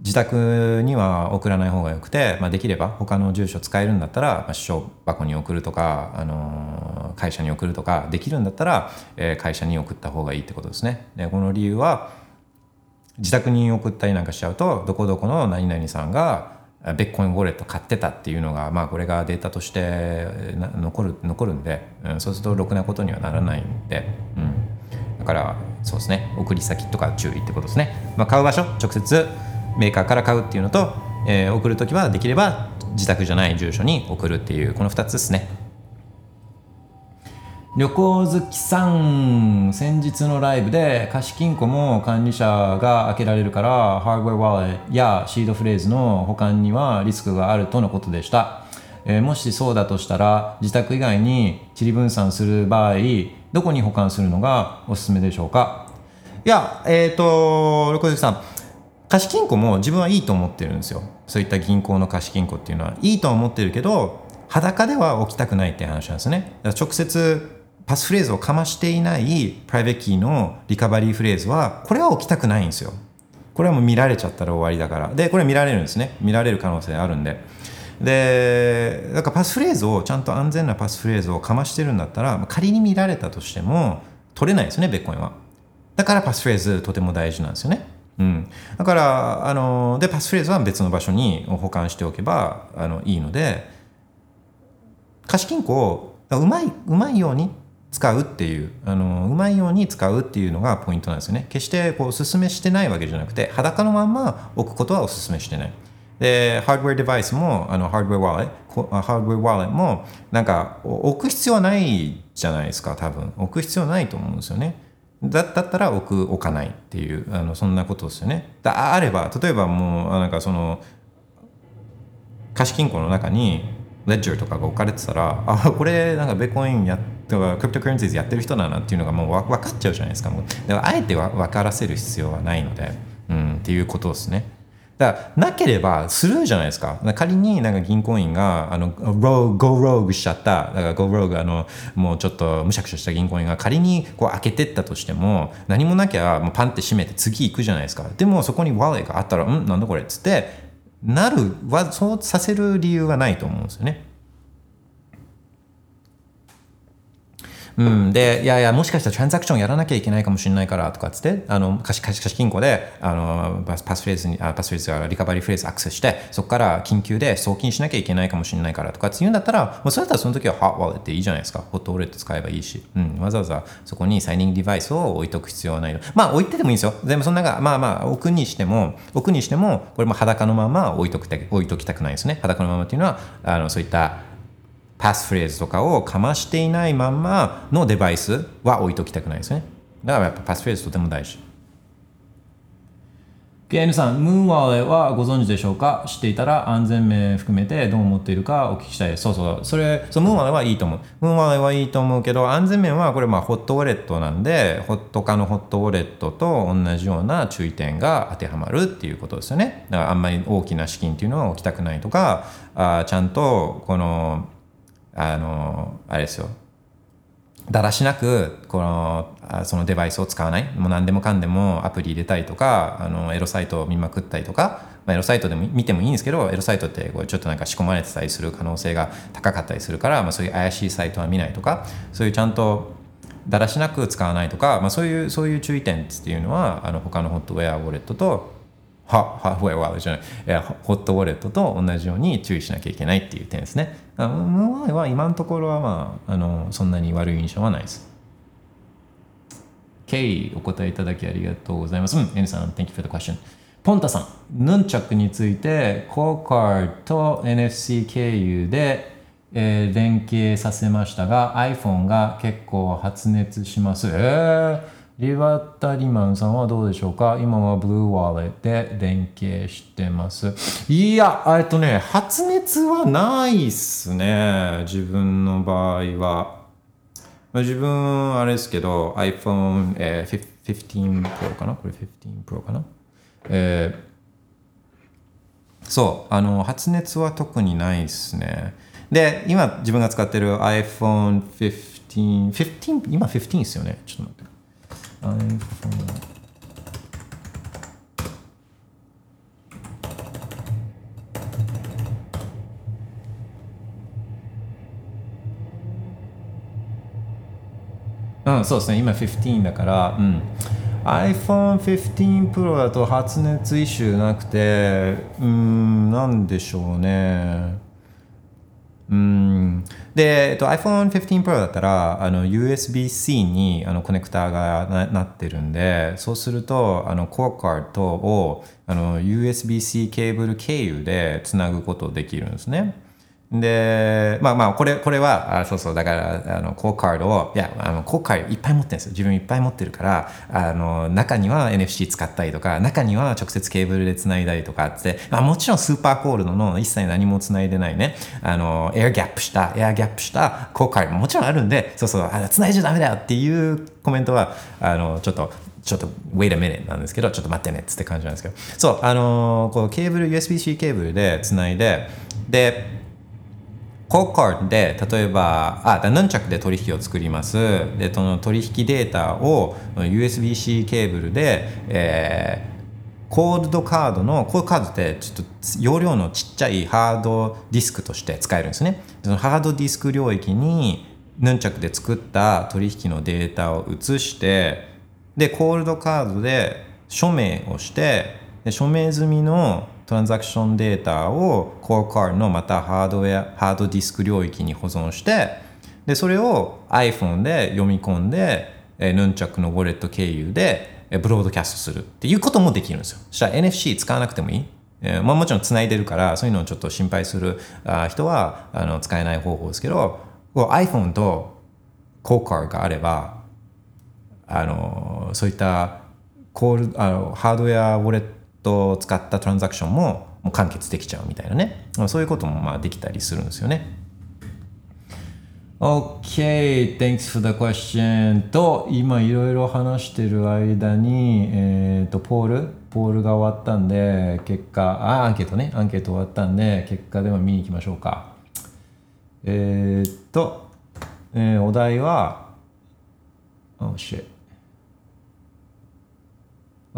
自宅には送らない方がよくて、まあ、できれば他の住所使えるんだったら、まあ、支所箱に送るとか、あのー会社に送るとかできるんだったら、えー会社に送った方がいいってことですね。でこの理由は自宅に送ったりなんかしちゃうとどこどこの何々さんがあベッコインウォレット買ってたっていうのがまあこれがデータとして残る残るんで、うん、そうするとろくなことにはならないんで、うん、だからそうですね。送り先とか注意ってことですね、まあ、買う場所直接メーカーから買うっていうのと、えー送るときはできれば自宅じゃない住所に送るっていうこの2つですね。旅行好きさん先日のライブで貸金庫も管理者が開けられるからハードウェアワレットやシードフレーズの保管にはリスクがあるとのことでした、えーもしそうだとしたら自宅以外に地理分散する場合どこに保管するのがおすすめでしょうか？いやえっ、と旅行好きさん貸金庫も自分はいいと思ってるんですよ。そういった銀行の貸金庫っていうのはいいとは思ってるけど裸では置きたくないって話なんですね。だから直接パスフレーズをかましていないプライベートキーのリカバリーフレーズはこれは置きたくないんですよ。これはもう見られちゃったら終わりだから。でこれ見られるんですね。見られる可能性あるんで。でだからパスフレーズをちゃんと安全なパスフレーズをかましてるんだったら仮に見られたとしても取れないですねベッコインは。だからパスフレーズとても大事なんですよね。うん、だからあのでパスフレーズは別の場所に保管しておけばあのいいので貸金庫をうまいうまいように使うっていうあのうまいように使うっていうのがポイントなんですよね。決してこうおすすめしてないわけじゃなくて裸のまんま置くことはおすすめしてない。でハードウェアデバイスもあのハードウェアワレットハードウェアワレットもなんか置く必要はないじゃないですか多分。置く必要ないと思うんですよね。だったら置く置かないっていうあのそんなことですよね。だあれば例えばもうなんかその貸金庫の中にレッジャーとかが置かれてたらあこれなんかベーコインやとかクリプトカレンシーズやってる人だなっていうのがもうわ分かっちゃうじゃないですか。もうだからあえてわ分からせる必要はないので、うん、っていうことですね。だからなければスルーじゃないですか。仮になんか銀行員があのローゴーローグしちゃった。だからゴーローグあのもうちょっとむしゃくしゃした銀行員が仮にこう開けてったとしても何もなきゃもうパンって閉めて次行くじゃないですか。でもそこにワレがあったらんなんだこれっつってなるはそうさせる理由はないと思うんですよね。うん、でいやいやもしかしたらトランザクションやらなきゃいけないかもしれないからとかっつってあの貸し貸し貸し金庫であのパスパスフレーズにあパスフレーズがリカバリーフレーズアクセスしてそこから緊急で送金しなきゃいけないかもしれないからとかって言うんだったらもうそれだったらその時はホットウォレットでいいじゃないですか。ホットウォレット使えばいいし、うん、わざわざそこにサイニングデバイスを置いとく必要はないの。まあ置いててもいいんですよ。でもそんながまあまあ置くにしても置くにしてもこれも裸のまま置いとく置いときたくないですね。裸のままっていうのはあのそういったパスフレーズとかをかましていないまんまのデバイスは置いときたくないですね。だからやっぱパスフレーズとても大事。KN さん、ムーンワーレはご存知でしょうか？知っていたら安全面含めてどう思っているかお聞きしたいです。そうそう。それ、そうムーンワーレはいいと思う。ムーンワーレはいいと思うけど、安全面はこれまあホットウォレットなんで、ホット化のホットウォレットと同じような注意点が当てはまるっていうことですよね。だからあんまり大きな資金っていうのは置きたくないとか、あちゃんとこの、あの、あれですよ。だらしなくこのそのデバイスを使わないもう何でもかんでもアプリ入れたりとかあのエロサイトを見まくったりとか、まあ、エロサイトでも見てもいいんですけどエロサイトってこうちょっとなんか仕込まれてたりする可能性が高かったりするから、まあ、そういう怪しいサイトは見ないとかそういうちゃんとだらしなく使わないとか、まあ、そういうそういう注意点っていうのはあの他のホットウェアウォレットとは、は、ウェアじゃない、ホットウォレットと同じように注意しなきゃいけないっていう点ですね。あムーアイは今のところはまあ、あの、そんなに悪い印象はないです。 OK、お答えいただきありがとうございます。うん、N さん、Thank you for the question. ポンタさん、ヌンチャクについて、コーカーと NFC 経由で、えー連携させましたが、iPhone が結構発熱します。えー、リバタリマンさんはどうでしょうか？今は Blue Wallet で連携してます。いや、えっとね、発熱はないっすね。自分の場合は。まあ自分、あれですけど、iPhone、えー、15 Pro かな？これ15 Pro かな？えーそう、あの、発熱は特にないですね。で、今自分が使ってる iPhone 15、15、今15ですよね？ちょっと待って。iPhone うん、そうですね、今15だから、うん、iPhone15 Pro だと発熱イシューなくて、うん、なんでしょうね。うん、で、えっと、iPhone15 Pro だったらあの USB-C にあのコネクターがななってるんでそうするとあのコアカードをあの USB-C ケーブル経由でつなぐことできるんですね。で、まあまあ、これ、これは、あそうそう、だから、あの、コーカードを、いや、あの、コーカードいっぱい持ってるんですよ。自分いっぱい持ってるから、あの、中には NFC 使ったりとか、中には直接ケーブルで繋いだりとかって、まあもちろんスーパーコールドの一切何も繋いでないね、あの、エアギャップした、エアギャップしたコーカードももちろんあるんで、そうそう、あ繋いじゃダメだよっていうコメントは、あの、ちょっと、ちょっと、wait a minute なんですけど、ちょっと待ってねって感じなんですけど、そう、あのこうケーブル、USB-C ケーブルでつないで、で、コーカーで例えばあヌンチャクで取引を作ります。でその取引データを USB-C ケーブルで、えーコールドカードのコールドカードってちょっと容量のちっちゃいハードディスクとして使えるんですね。そのハードディスク領域にヌンチャクで作った取引のデータを移してでコールドカードで署名をしてで署名済みのトランザクションデータを Core Card のまたハードウェアハードディスク領域に保存してでそれを iPhone で読み込んでえーヌンチャクのウォレット経由でえーブロードキャストするっていうこともできるんですよ。そしたら NFC 使わなくてもいい。えーまあ、もちろんつないでるからそういうのをちょっと心配するあ人はあの使えない方法ですけどこう iPhone と Core Card があればあのそういったコールあのハードウェアウォレットトを使ったトランザクションももう完結できちゃうみたいなねそういうこともまあできたりするんですよね。OK, thanks for the question. と、今いろいろ話してる間に、えっ、と、ポール、ポールが終わったんで、結果、あ、アンケートね、アンケート終わったんで、結果でも見に行きましょうか。えっ、と、えーお題は、oh shit.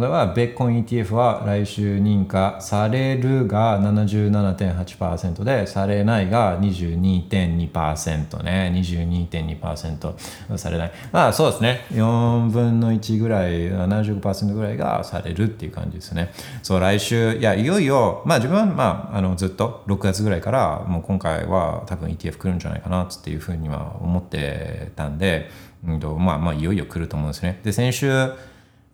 これは、ベッコン ETF は来週認可されるが77.8%で、されないが22.2%ね。22.2%されない。まあそうですね。4分の1ぐらい、75%ぐらいがされるっていう感じですね。そう、来週、いや、いよいよ、まあ自分は、まあ、あの、ずっと6月ぐらいから、もう今回は多分 ETF 来るんじゃないかなっていうふうには思ってたんで、うんと、まあまあ、いよいよ来ると思うんですね。で、先週、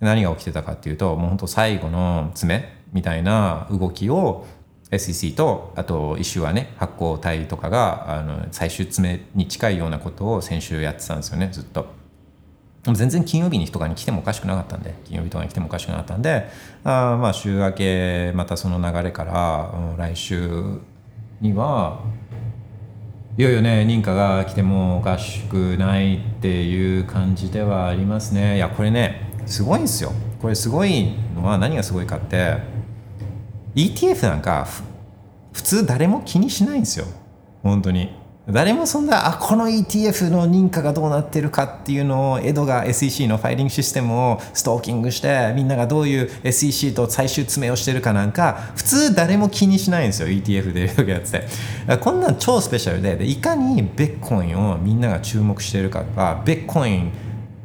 何が起きてたかっていうともう本当最後の詰めみたいな動きを SEC とあとイシュはね発行体とかがあの最終詰めに近いようなことを先週やってたんですよねずっと。でも全然金曜日にとかに来てもおかしくなかったんで金曜日とかに来てもおかしくなかったんであまあ週明けまたその流れから来週にはいよいよね認可が来てもおかしくないっていう感じではありますねいやこれねすごいんですよ。これすごいのは何がすごいかって ETF なんか普通誰も気にしないんですよ。本当に。誰もそんなあこの ETF の認可がどうなってるかっていうのをエドが SEC のファイリングシステムをストーキングしてみんながどういう SEC と最終詰めをしてるかなんか普通誰も気にしないんですよ ETF でやっててだからこんなん超スペシャルででいかにベッコインをみんなが注目してるかとかベッコイン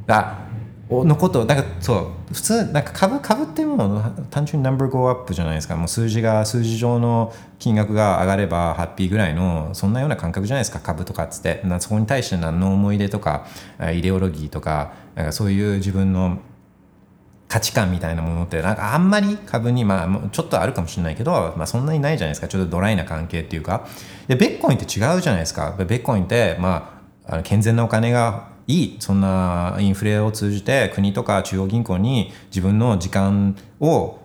がのことなんかそう普通なんか株株ってもう単純にナンバーゴーアップじゃないですか。もう数字が数字上の金額が上がればハッピーぐらいのそんなような感覚じゃないですか。株とかっつって。そこに対して何の思い出とかイデオロギーとかなんかそういう自分の価値観みたいなものってなんかあんまり株にまあちょっとあるかもしれないけど、まあ、そんなにないじゃないですか。ちょっとドライな関係っていうか。でベッコインって違うじゃないですか。ベッコインってまああの健全なお金がいいそんなインフレを通じて国とか中央銀行に自分の時間を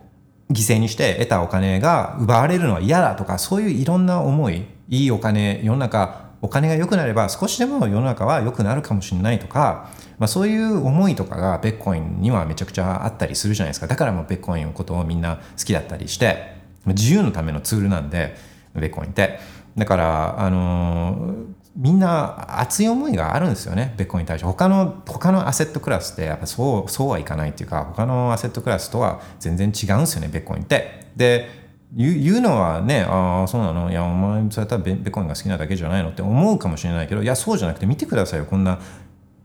犠牲にして得たお金が奪われるのは嫌だとかそういういろんな思いいいお金世の中お金が良くなれば少しでも世の中は良くなるかもしれないとか、まあ、そういう思いとかがベッコインにはめちゃくちゃあったりするじゃないですか。だからもうベッコインのことをみんな好きだったりして自由のためのツールなんでベッコインって。だからあのーみんな熱い思いがあるんですよね、ベッコインに対して。他の、他のアセットクラスってやっぱそう、そうはいかないっていうか、他のアセットクラスとは全然違うんですよね、ベッコインって。で、言う言うのはね、ああ、そうなの？いや、お前、それたらベッコインが好きなだけじゃないのって思うかもしれないけど、いや、そうじゃなくて見てくださいよ、こんな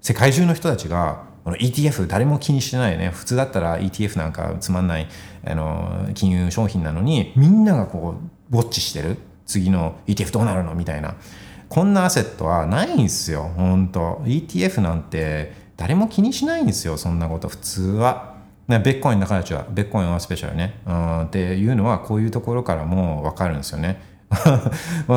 世界中の人たちが、この ETF 誰も気にしてないね。普通だったら ETF なんかつまんないあの金融商品なのに、みんながこう、ウォッチしてる。次の ETF どうなるの？みたいな。こんなアセットはないんすよ、本当 ETF なんて誰も気にしないんですよ、そんなこと、普通は。ねベッコインの形は、ベッコインはスペシャルね、うん、っていうのは、こういうところからも分かるんですよね。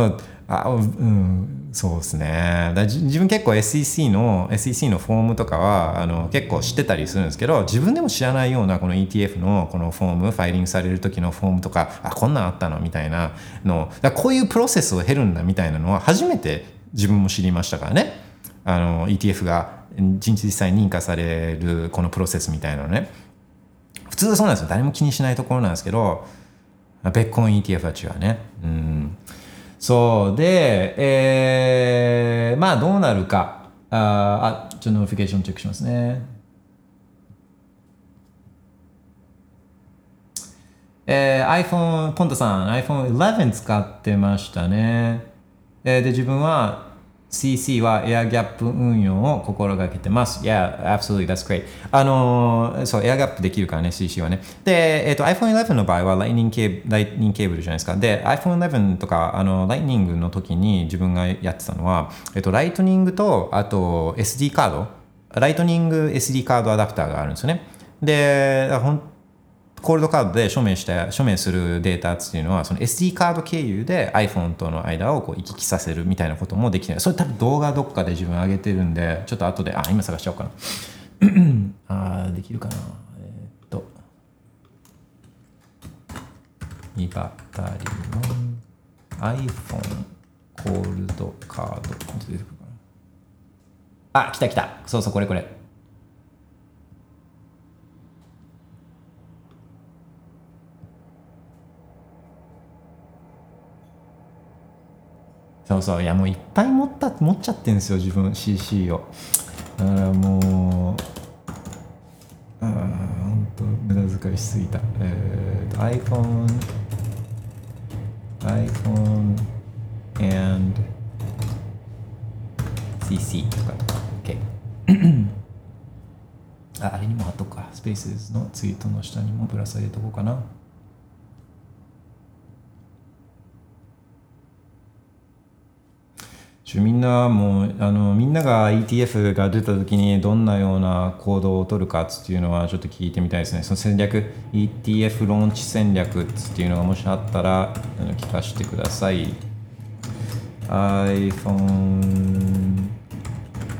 あうん、そうですね。だ自分結構 SEC の SEC のフォームとかはあの結構知ってたりするんですけど自分でも知らないようなこの ETF のこのフォームファイリングされる時のフォームとかあこんなんあったのみたいなの。だこういうプロセスを経るんだみたいなのは初めて自分も知りましたからね。あの ETF が人事実際認可されるこのプロセスみたいなのね。普通はそうなんですよ。誰も気にしないところなんですけどベッコン ETF は違うね。うん。そうで、えー、まあどうなるか。あ、あちょっと notification check しますね。えー、iPhone、ポンタさん、iPhone11 使ってましたね。えー、で、自分は CC はエアギャップ運用を心がけてます。Yeah, absolutely, that's great. あのそう、エアギャップできるからね、CC はね。で、えっ、ー、と、iPhone 11の場合は Lightning ケーブル、Lightning ケーブルじゃないですか。で、iPhone 11とか、あの、Lightning の時に自分がやってたのは、えっ、ー、と、ライトニングと、あと SD カード、ライトニング SD カードアダプターがあるんですよね。で、本コールドカードで署名して署名するデータっていうのはその SD カード経由で iPhone との間をこう行き来させるみたいなこともできないそれ多分動画どっかで自分上げてるんでちょっと後であ今探しちゃおうかな。あできるかな。えー、っと。イバタリの iPhone コールドカード。あ来た来た。そうそうこれこれ。そうそういやもういっぱい持った持っちゃってんですよ自分 CC を。だからもうあ本当無駄遣いしすぎた。えー、と iPhone iPhone and CC とか OK ああれにも貼っとくか。スペースのツイートの下にもぶら下げとこうかな。みんなもうあのみんなが ETF が出た時にどんなような行動を取るかっていうのはちょっと聞いてみたいですね。その戦略 ETF ローンチ戦略っていうのがもしあったら聞かせてください。iPhone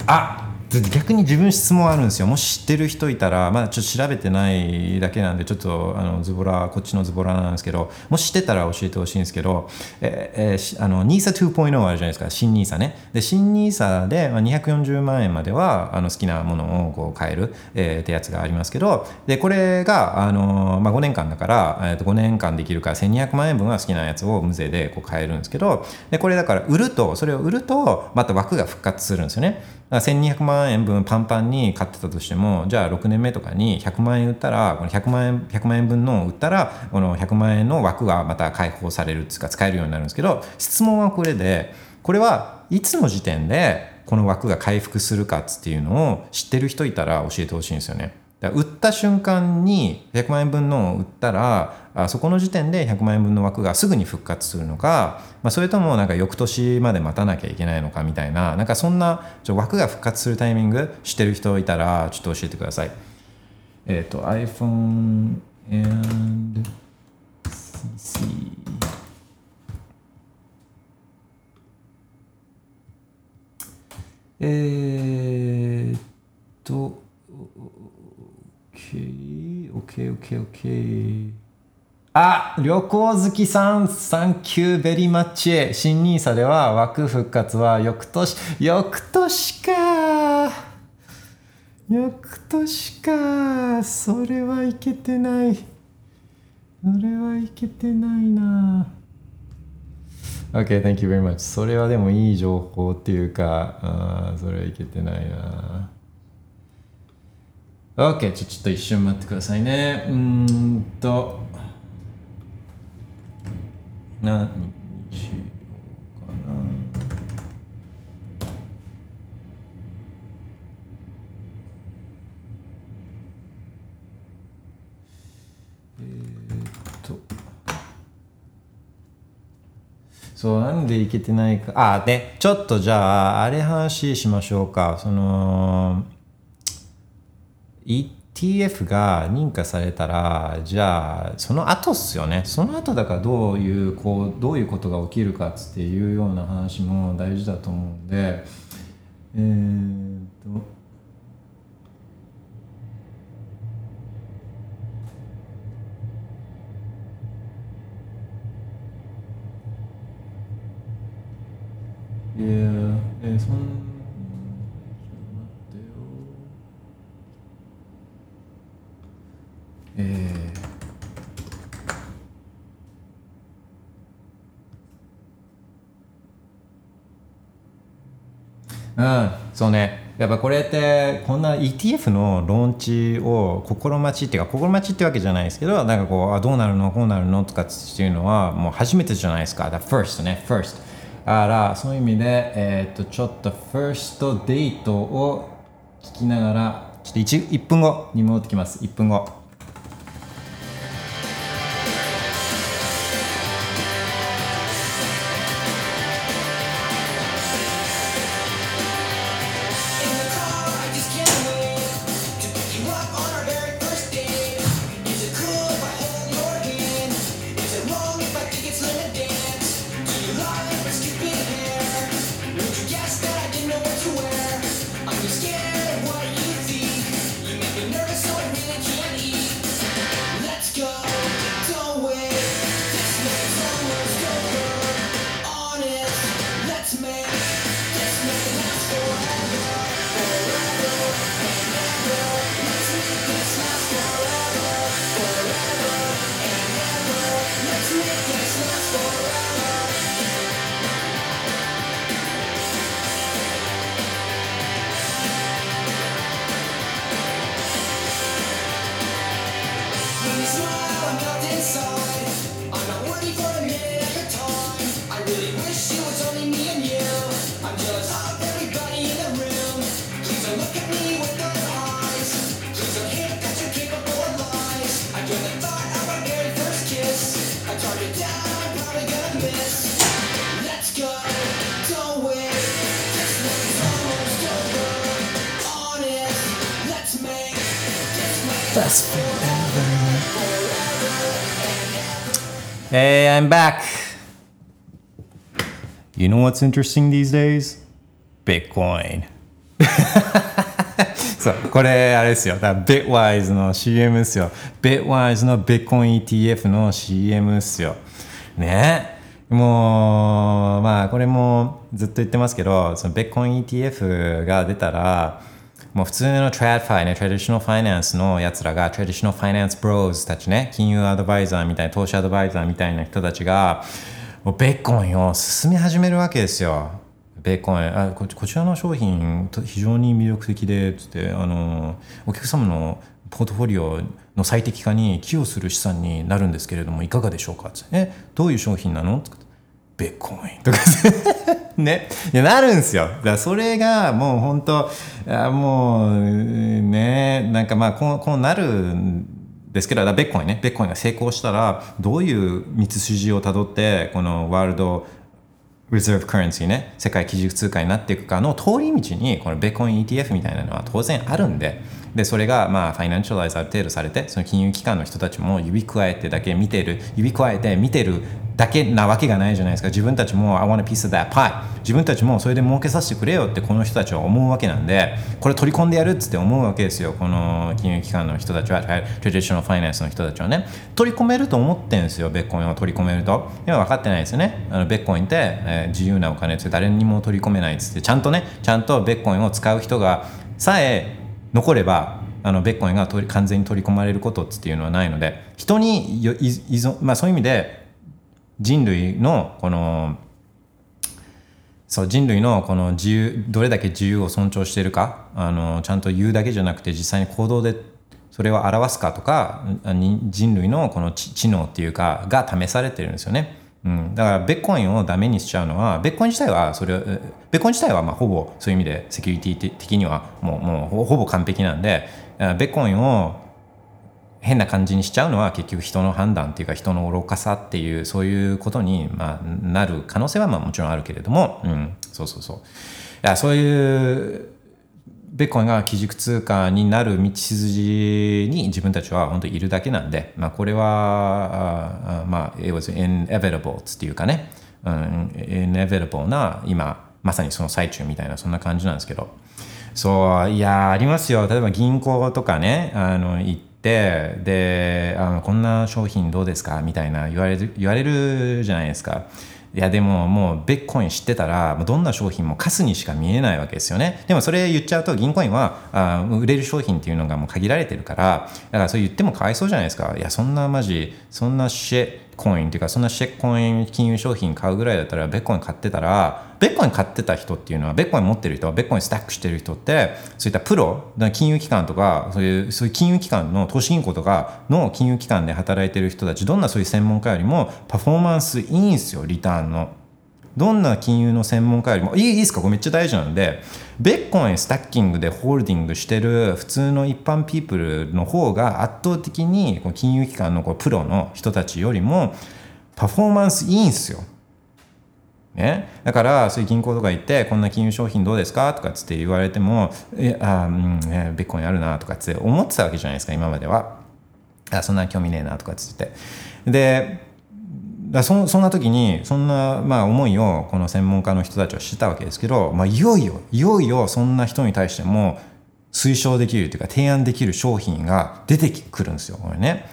あ逆に自分質問あるんですよ。もし知ってる人いたらまだちょっと調べてないだけなんでちょっとあのズボラこっちのズボラなんですけどもし知ってたら教えてほしいんですけど、ええ、あの NISA2.0 あるじゃないですか。新 NISA ね。で新 NISA で240万円まではあの好きなものをこう買える、えー、ってやつがありますけどでこれがあの、まあ、5年間だから、えー、と5年間できるから1200万円分は好きなやつを無税でこう買えるんですけどでこれだから売るとそれを売るとまた枠が復活するんですよね。1200万円分パンパンに買ってたとしてもじゃあ6年目とかに100万円売ったらこの100万円 ,100 万円分の売ったらこの100万円の枠がまた解放されるっていうか使えるようになるんですけど質問はこれでこれはいつの時点でこの枠が回復するかっていうのを知ってる人いたら教えてほしいんですよね。売った瞬間に100万円分のを売ったらあそこの時点で100万円分の枠がすぐに復活するのか、まあ、それともなんか翌年まで待たなきゃいけないのかみたいななんかそんなちょ枠が復活するタイミング知ってる人いたらちょっと教えてください。えっ、と iPhone and CC えーっと OK OK OK OK あ旅行好きさんサンキューベリーマッチ新ニーサでは枠復活は翌年翌年か。翌年か。それはいけてない。それはいけてないな。OK, thank you very much. それはでもいい情報っていうか、あそれはいけてないな。OK, ちょちょっと一瞬待ってくださいね。うーんと。何にしようかな。えーっと。そうなんでいけてないかあでちょっとじゃああれ話しましょうかその ETF が認可されたらじゃあその後っすよね。その後だからどういうこうどういうことが起きるかっていうような話も大事だと思うんで。えー、っと。いやーえーそんちょっと待ってよえーうんそうね。やっぱこれってこんな ETF のローンチを心待ちっていうか心待ちってわけじゃないですけどなんかこうあどうなるの？こうなるの？とかっていうのはもう初めてじゃないですか。The first ね。First だからそういう意味でえーっとちょっと first デートを聞きながらちょっと 1, 1分後に戻ってきます。1分後。What's interesting these days? Bitcoin. そう、これあれですよ。だから Bitwise の CM ですよ。Bitwise の Bitcoin ETF の CM ですよ。ね。もう、まあこれもずっと言ってますけど、その Bitcoin ETF が出たら、もう普通の TradFi ね、Traditional Finance のやつらが、Traditional Finance Bros たちね、金融アドバイザーみたいな、投資アドバイザーみたいな人たちが、ベッコンを進め始めるわけですよ。ベッコン、あここちらの商品、非常に魅力的で、つって、あの、お客様のポートフォリオの最適化に寄与する資産になるんですけれども、いかがでしょうか？つってえ、どういう商品なの？とかベッコンとかね。いやなるんですよ。だそれがもう本当あもうねなんかまあこうこうなるんですけどベッコインねベッコインが成功したらどういう道筋をたどってこのワールドリザーブカレンシーね世界基軸通貨になっていくかの通り道にこのベッコイン ETF みたいなのは当然あるんででそれがまあファイナンシャライズある程度されてその金融機関の人たちも指くわえてだけ見てる指くわえて見てるだけなわけがないじゃないですか。自分たちも I want a piece of that pie 自分たちもそれで儲けさせてくれよってこの人たちは思うわけなんでこれ取り込んでやるっつって思うわけですよ。この金融機関の人たちはトラディショナルファイナンスの人たちはね。取り込めると思ってんですよベッコインを取り込めると。今分かってないですよね。あのベッコインって、えー自由なお金って誰にも取り込めないっつってちゃんとねちゃんとベッコインを使う人がさえ残ればあのベッコインが完全に取り込まれることっていうのはないので人に依存、まあ、そういう意味で人類のこのそう人類のこの自由どれだけ自由を尊重しているかあのちゃんと言うだけじゃなくて実際に行動でそれを表すかとか人類のこの知能っていうかが試されてるんですよね。うん、だからベッコインをダメにしちゃうのはベッコイン自体はそれベッコイン自体はまあほぼそういう意味でセキュリティ的にはもうもうほぼ完璧なんでベッコインを変な感じにしちゃうのは結局人の判断っていうか人の愚かさっていうそういうことに、ま、なる可能性はまもちろんあるけれども、うん、そうそうそう。いやそういうベッコンが基軸通貨になる道筋に自分たちは本当にいるだけなんで、まあ、これはあまあ it was inevitable っていうかね、うん、inevitable な今まさにその最中みたいなそんな感じなんですけど。そういやありますよ。例えば銀行とかねあの行ってであのこんな商品どうですか？みたいな言われる言われるじゃないですか。いやでももうベッコイン知ってたらどんな商品もカスにしか見えないわけですよね。でもそれ言っちゃうと銀行員はあ売れる商品っていうのがもう限られてるからだからそれ言ってもかわいそうじゃないですか。いやそんなマジそんなシェコインっていうかそんなシェッコイン金融商品買うぐらいだったらベッコイン買ってたらベッコイン買ってた人っていうのはベッコイン持ってる人はベッコインスタックしてる人ってそういったプロ金融機関とかそういうそういう金融機関の投資銀行とかの金融機関で働いてる人たちどんなそういう専門家よりもパフォーマンスいいんですよリターンの。どんな金融の専門家よりもいいいいですか？これめっちゃ大事なんでベッコインスタッキングでホールディングしてる普通の一般ピープルの方が圧倒的に金融機関のこうプロの人たちよりもパフォーマンスいいんですよ。ね、だからそういう銀行とか行ってこんな金融商品どうですか？とかつって言われても「えあうんえベッコンあるな」とかっつって思ってたわけじゃないですか今までは。あそんな興味ねえなとかつって。でだそそんな時にそんな、まあ、思いをこの専門家の人たちはしてたわけですけど、まあ、いよいよいよいよそんな人に対しても推奨できるというか提案できる商品が出てくるんですよこれね。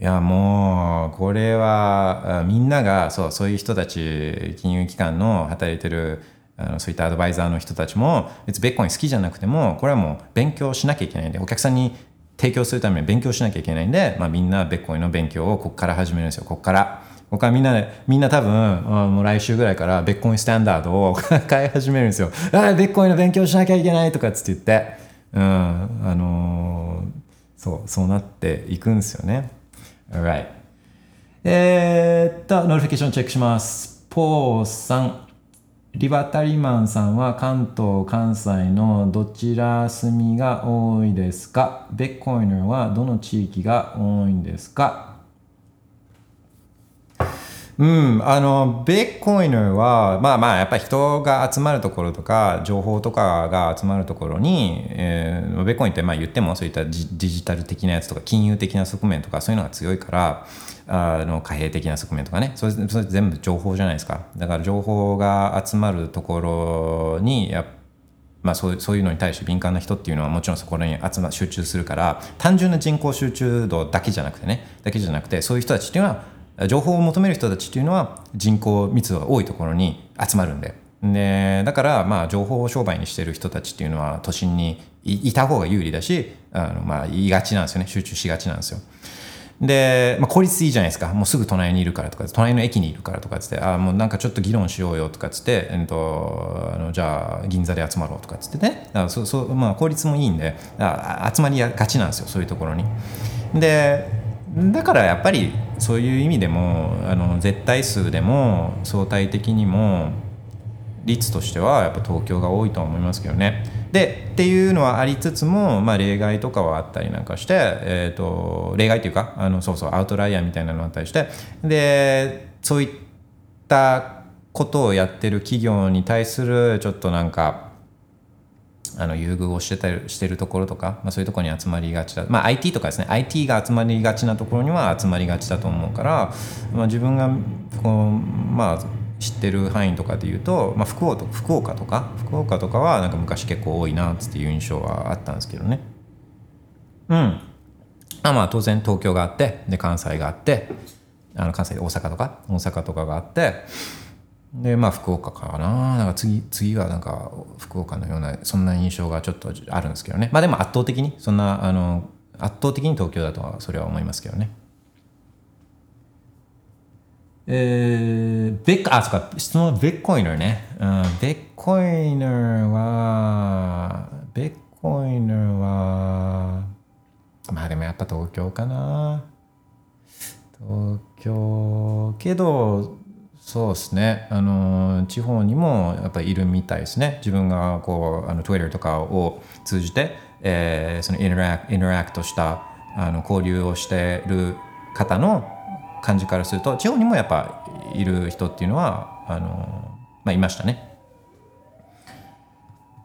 いやもうこれはみんながそうそういう人たち金融機関の働いてるあのそういったアドバイザーの人たちも別にベッコイン好きじゃなくてもこれはもう勉強しなきゃいけないんでお客さんに提供するために勉強しなきゃいけないんで、まあ、みんなビットコインの勉強をここから始めるんですよここから。ここからみんなでみんな多分あもう来週ぐらいからビットコインスタンダードを買い始めるんですよ。あービットコインの勉強しなきゃいけないとかっつって言って、うんあのーそうそうなっていくんですよね。Alright. えーっと、ノリフィケーションチェックします。ポーさん。リバタリマンさんは関東、関西のどちら住みが多いですか？ビットコイナーはどの地域が多いんですか？うん、あのベッコイナーはまあまあやっぱり人が集まるところとか情報とかが集まるところに、えーベッコインってまあ言ってもそういったデジタル的なやつとか金融的な側面とかそういうのが強いからあの貨幣的な側面とかね。それそれ全部情報じゃないですか。だから情報が集まるところにやっまあ、そうそういうのに対して敏感な人っていうのはもちろんそこに集ま集中するから単純な人口集中度だけじゃなくてね。だけじゃなくてそういう人たちっていうのは情報を求める人たちっていうのは人口密度が多いところに集まるんで。でだからまあ情報を商売にしている人たちっていうのは都心にいいた方が有利だしあのまあ言いがちなんですよね。集中しがちなんですよ。で、まあ、効率いいじゃないですか。もうすぐ隣にいるからとか隣の駅にいるからとかつってあもうなんかちょっと議論しようよとかつって、えっと、あのじゃあ銀座で集まろうとかつってね。だそそまあ、効率もいいんであ集まりがちなんですよ。そういうところに。でだからやっぱりそういう意味でもあの絶対数でも相対的にも率としてはやっぱ東京が多いとは思いますけどね。でっていうのはありつつも、まあ、例外とかはあったりなんかして、えー、と例外というかあのそうそうアウトライヤーみたいなのがあったりしてでそういったことをやってる企業に対するちょっとなんかあの優遇をしてたりしてるところとか、まあ、そういうところに集まりがちだ、まあ、IT とかですね。IT が集まりがちなところには集まりがちだと思うから、まあ、自分がこう、まあ、知ってる範囲とかで言うと、まあ、福岡福岡とか？福岡とかはなんか昔結構多いなっていう印象はあったんですけどね。うん。あまあ当然東京があってで関西があってあの関西で大阪とか？大阪とかがあってでまあ福岡かななんか次次はなんか福岡のようなそんな印象がちょっとあるんですけどねまあでも圧倒的にそんなあの圧倒的に東京だとはそれは思いますけどねえー、ベッあ、そっか、質問はベッコイナーね。うん、ベッコイナーは、ベッコイナーは、まあでもやっぱ東京かな。東京、けど、そうですね。あの、地方にもやっぱりいるみたいですね。自分がこう、あの、Twitter とかを通じて、えーその interact interact したあの交流をしている方の感じからすると地方にもやっぱいる人っていうのはあの、まあ、いましたね。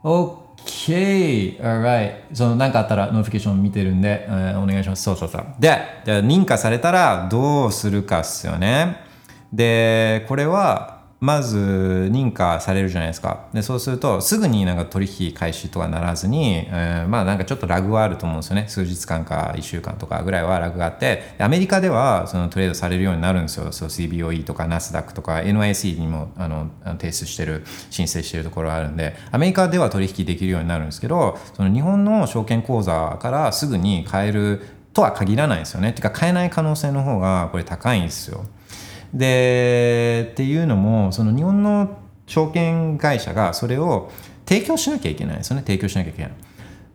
OK! Alright. その何かあったら notification 見てるんで、えーお願いします。そうそうそう。で、で認可されたらどうするかっすよね。で、これはまず認可されるじゃないですか。で、そうするとすぐになんか取引開始とかならずに、えーまあなんかちょっとラグはあると思うんですよね。数日間か1週間とかぐらいはラグがあって、アメリカではそのトレードされるようになるんですよ。そう CBOE とかナスダックとか NYSE にもあの提出してる、申請してるところがあるんで、アメリカでは取引できるようになるんですけど、その日本の証券口座からすぐに買えるとは限らないですよね。てか買えない可能性の方がこれ高いんですよ。でっていうのもその日本の証券会社がそれを提供しなきゃいけないですよね。提供しなきゃいけない。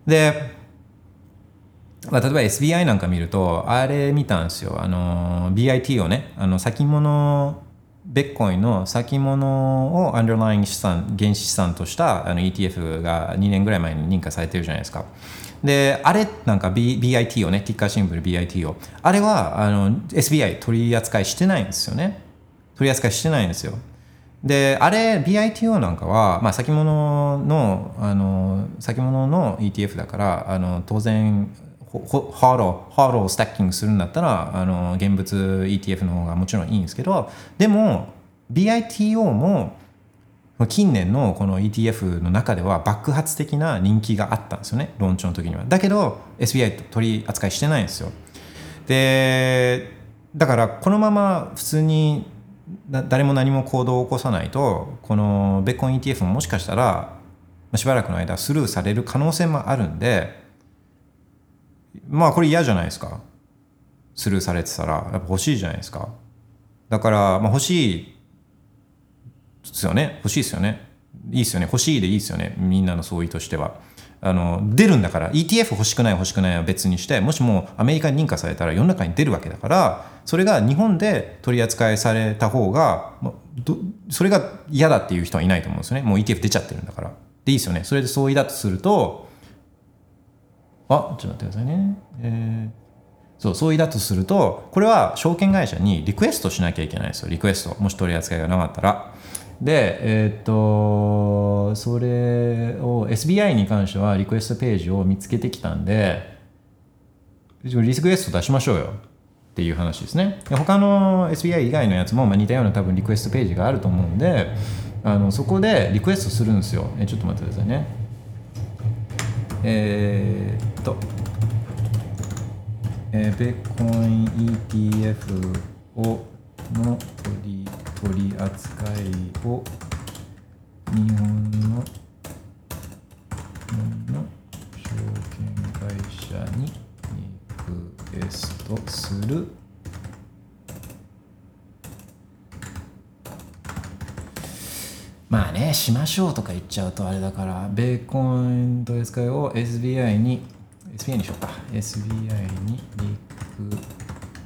でまあ、例えば SBI なんか見るとあれ見たんですよ。あの BIT をねあの先物ベッコインの先物をアンダーライン資産原資資産としたあの ETF が2年ぐらい前に認可されてるじゃないですか。であれなんか、B、BIT をねティッカーシンボル BIT をあれはあの SBI 取り扱いしてないんですよね。取り扱いしてないんですよ。であれ BITO なんかは、まあ、先物のあの先物の ETF だからあの当然ほほハードハードをスタッキングするんだったらあの現物 ETF の方がもちろんいいんですけどでも BITO も近年のこの ETF の中では爆発的な人気があったんですよねローンチの時には。だけど SBI 取り扱いしてないんですよ。でだからこのまま普通に誰も何も行動を起こさないとこのベッコン ETF ももしかしたらしばらくの間スルーされる可能性もあるんでまあこれ嫌じゃないですか。スルーされてたらやっぱ欲しいじゃないですか。だからまあ欲しいですよね。欲しいですよね。いいですよね。欲しいでいいですよね。みんなの総意としては。あの出るんだから。ETF 欲しくない欲しくないは別にしてもしもアメリカに認可されたら世の中に出るわけだからそれが日本で取り扱いされた方がどそれが嫌だっていう人はいないと思うんですよね。もう ETF 出ちゃってるんだから。でいいですよね。それで総意だとするとあちょっと待ってくださいね。えーそう、そうだとすると、これは証券会社にリクエストしなきゃいけないですよ。リクエスト。もし取り扱いがなかったら。で、えーっと、それを SBI に関してはリクエストページを見つけてきたんで、リクエスト出しましょうよっていう話ですね。で他の SBI 以外のやつも、まあ、似たような多分リクエストページがあると思うんで、あのそこでリクエストするんですよ。えちょっと待ってくださいね。えーっと、えー、ベッコイン ETF をの取り取り扱いを日本の日本の証券会社にリクエストする。まあねしましょうとか言っちゃうとあれだからベーコン取り扱いを SBI に SBI にしようか。SBI にリ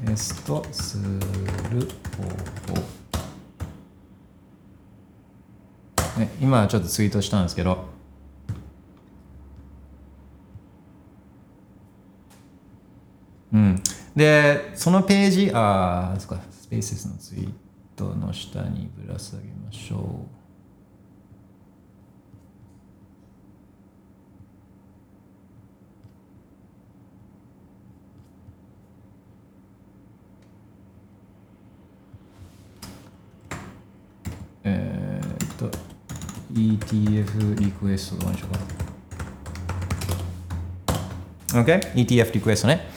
クエストする方法。ね、今ちょっとツイートしたんですけど。うん。でそのページああそっか。スペースのツイートの下にぶら下げましょう。えー、っと。ETF リクエストどうにしようかな。OK? ETF リクエストね。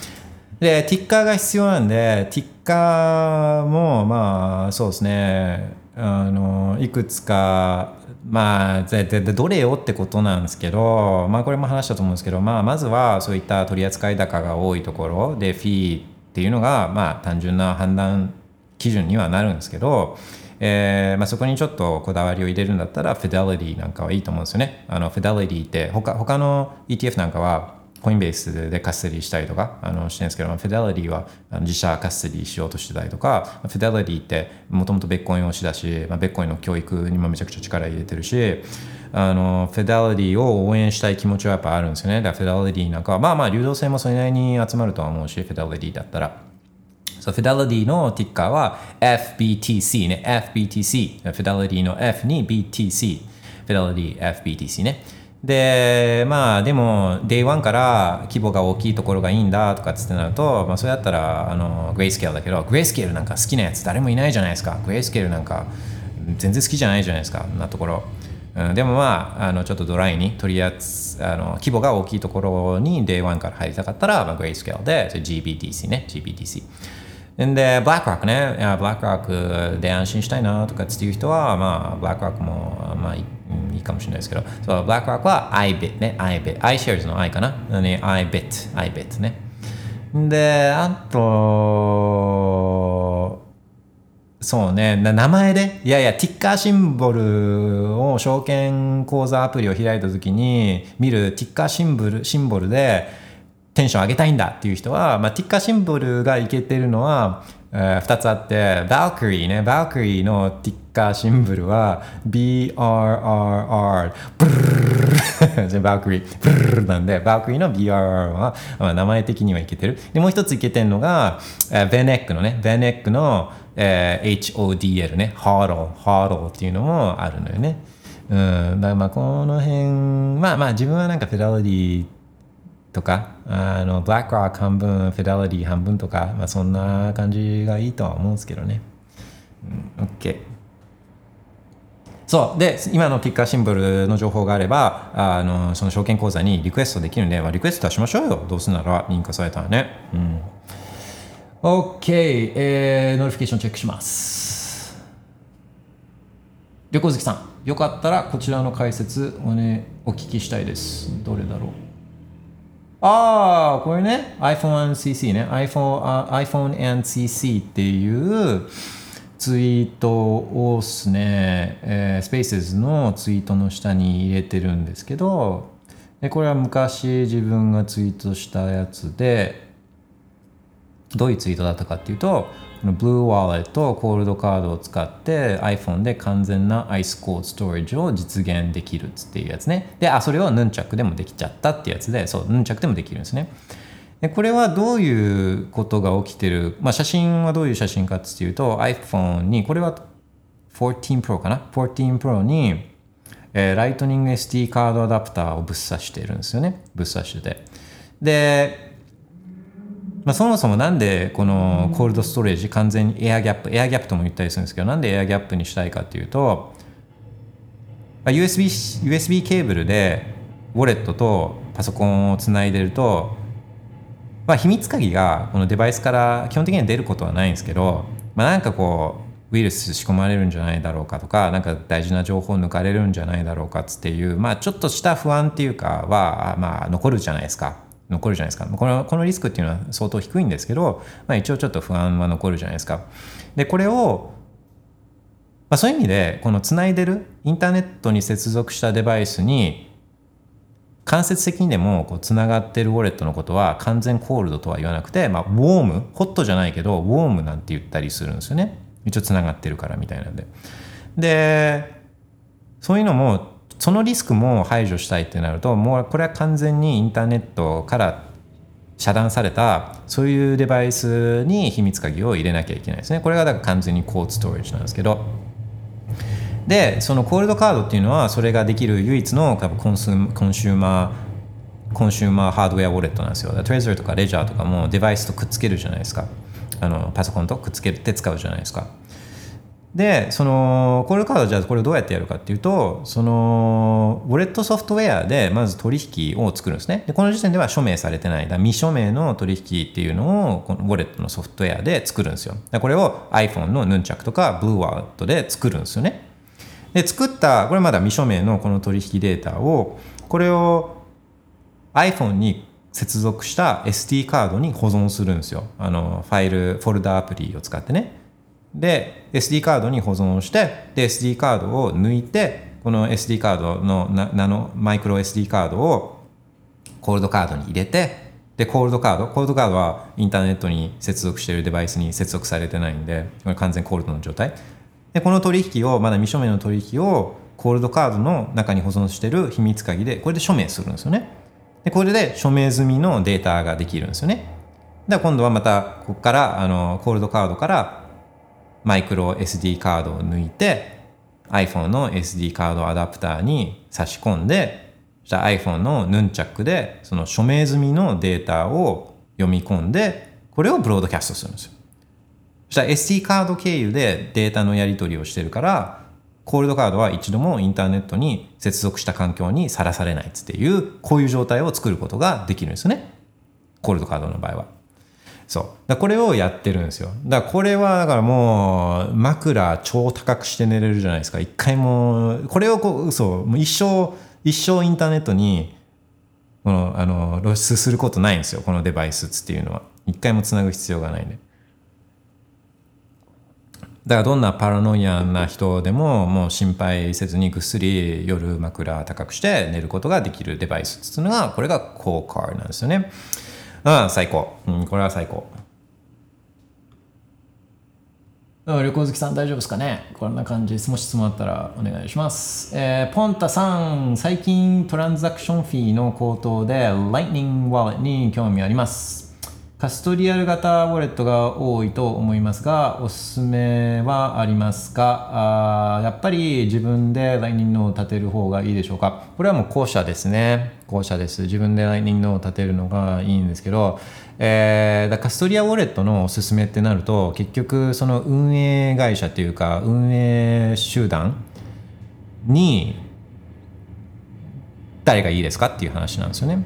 でティッカーが必要なんでティッカーもまあそうですね。あのいくつかまあででどれよってことなんですけどまあこれも話したと思うんですけどまあまずはそういった取扱高が多いところでフィーっていうのがまあ単純な判断基準にはなるんですけど、えーまあ、そこにちょっとこだわりを入れるんだったら、フィデリティなんかはいいと思うんですよね。あのフィデリティって他、他の ETF なんかは、コインベースでカステディしたりとかあのしてるんですけど、フィデリティは自社カステディしようとしてたりとか、フィデリティってもともとベッコイン推しだし、まあ、ベッコインの教育にもめちゃくちゃ力入れてるし、あのフィデリティを応援したい気持ちはやっぱあるんですよね。だからフィデリティなんかは、まあまあ流動性もそれなりに集まるとは思うし、フィデリティだったら。そう、フィデリティのティッカーは FBTC ね。FBTC。フィデリティの F に BTC。フィデリティ FBTC ね。で、まあでも Day1 から規模が大きいところがいいんだとかってなると、まあそれだったらあのグレイスケールだけど、グレイスケールなんか好きなやつ誰もいないじゃないですか。グレイスケールなんか全然好きじゃないじゃないですか。なところ。うん、でもまあ、あのちょっとドライに取り扱あの規模が大きいところに Day1 から入りたかったら、まあ、グレイスケールで GBTC ね、GBTC。んで、ブラックロックね、いやブラックロックで安心したいなとかっていう人は、まあ、ブラックロックも、まあいい、かもしれないですけど、そう、ブラックロックは iBit ね、iBit、iShares の i かな、ね、iBit、iBit ね。で、あと、そうね、名前で、いやいや、ティッカーシンボルを証券口座アプリを開いたときに見るティッカーシンボルシンボルでテンション上げたいんだっていう人は、まあ、ティッカーシンボルがいけてるのは、えー、2つあって、バルクリーね、バルクリーのティッカーシンボルは BRRR、ブルルルバルクリー、ブルルルなんで、バルクリーの BRR は、まあ、名前的にはいけてる。で、もう一ついけてるのが、えー、ベネックのね、ベネックの、えー、HODL ね、ハード、ハードっていうのもあるのよね。うん、だからまあこの辺、まあまあ自分はなんかフィデリとか、あの、ブラックロック半分、フィデリティ半分とか、まあそんな感じがいいとは思うんですけどね。うん、OK。そう。で、今のティッカーシンボルの情報があれば、あの、その証券口座にリクエストできるんで、まあ、リクエストはしましょうよ。どうせなら認可されたらね。うん。OK、えー、ノリフィケーションチェックします。旅行好きさん、よかったらこちらの解説をね、お聞きしたいです。どれだろうああ、これね、iPhone and CC ね。iPhone and CC っていうツイートをですね、えー、スペースのツイートの下に入れてるんですけど、でこれは昔自分がツイートしたやつで、どういうツイートだったかっていうと、この Blue Wallet とコールドカードを使って iPhone で完全な Ice Cold Storage を実現できるっていうやつね。で、あ、それをヌンチャクでもできちゃったってやつで、そう、ヌンチャクでもできるんですね。でこれはどういうことが起きてる、まあ、写真はどういう写真かっていうと iPhone にこれは14 Pro かな？14 Pro に、えー、ライトニング SD カードアダプターをぶっ刺してるんですよねぶっ刺しててでまあ、そもそもなんでこのコールドストレージ完全にエアギャップエアギャップとも言ったりするんですけどなんでエアギャップにしたいかっていうと、まあ、USB, USB ケーブルでウォレットとパソコンをつないでると、まあ、秘密鍵がこのデバイスから基本的には出ることはないんですけど、まあ、なんかこうウイルス仕込まれるんじゃないだろうかとかなんか大事な情報抜かれるんじゃないだろうかっていう、まあ、ちょっとした不安っていうかは、まあ、残るじゃないですか。残るじゃないですか。このこのリスクっていうのは相当低いんですけど、まあ、一応ちょっと不安は残るじゃないですか。でこれを、まあ、そういう意味でこのつないでるインターネットに接続したデバイスに間接的にでもこうつながってるウォレットのことは完全コールドとは言わなくて、まあ、ウォームホットじゃないけどウォームなんて言ったりするんですよね。一応つながってるからみたいなんで。でそういうのもそのリスクも排除したいってなるともうこれは完全にインターネットから遮断されたそういうデバイスに秘密鍵を入れなきゃいけないですね。これがだから完全に cold storage なんですけど。でそのコールドカードっていうのはそれができる唯一のコンスコンシューマーコンシューマーハードウェアウォレットなんですよ。 Trezor とか Ledger とかもデバイスとくっつけるじゃないですか。あのパソコンとくっつけて使うじゃないですか。でそのコールドカードじゃあこれをどうやってやるかっていうとそのウォレットソフトウェアでまず取引を作るんですね。でこの時点では署名されてないだ未署名の取引っていうのをこのウォレットのソフトウェアで作るんですよ。でこれを iPhone のヌンチャクとか Blue Wallet で作るんですよね。で作ったこれまだ未署名のこの取引データをこれを iPhone に接続した SD カードに保存するんですよ。あのファイルフォルダアプリを使ってね。で SD カードに保存してで SD カードを抜いてこの SD カードのナノマイクロ SD カードをコールドカードに入れてでコールドカードコールドカードはインターネットに接続しているデバイスに接続されてないんでこれ完全コールドの状態。でこの取引をまだ未署名の取引をコールドカードの中に保存している秘密鍵でこれで署名するんですよね。でこれで署名済みのデータができるんですよね。で今度はまたここからあのコールドカードからマイクロ SD カードを抜いて iPhone の SD カードアダプターに差し込んでそしたら iPhone のヌンチャックでその署名済みのデータを読み込んでこれをブロードキャストするんですよ。そしたら SD カード経由でデータのやり取りをしてるからコールドカードは一度もインターネットに接続した環境にさらされないっていうこういう状態を作ることができるんですね。コールドカードの場合は。そう。だこれをやってるんですよ。だからこれはだからもう枕超高くして寝れるじゃないですか。一回もこれをこうそうもう一生一生インターネットにこのあの露出することないんですよ。このデバイスっていうのは。一回もつなぐ必要がないんで。だからどんなパラノイアな人でももう心配せずにぐっすり夜枕高くして寝ることができるデバイスっていうのがこれがコーカーなんですよね。うん最高、うん、これは最高。旅行好きさん大丈夫ですかね？こんな感じです。もし質問あったらお願いします。えーポンタさん、最近トランザクションフィーの高騰で Lightning Wallet に興味あります。カストリアル型ウォレットが多いと思いますが、おすすめはありますか？あやっぱり自分で Lightning のを立てる方がいいでしょうか？これはもう後者ですね。後者です。自分でライニングのを立てるのがいいんですけど、えー、だカストリアウォレットのおすすめってなると、結局その運営会社っていうか、運営集団に誰がいいですかっていう話なんですよね。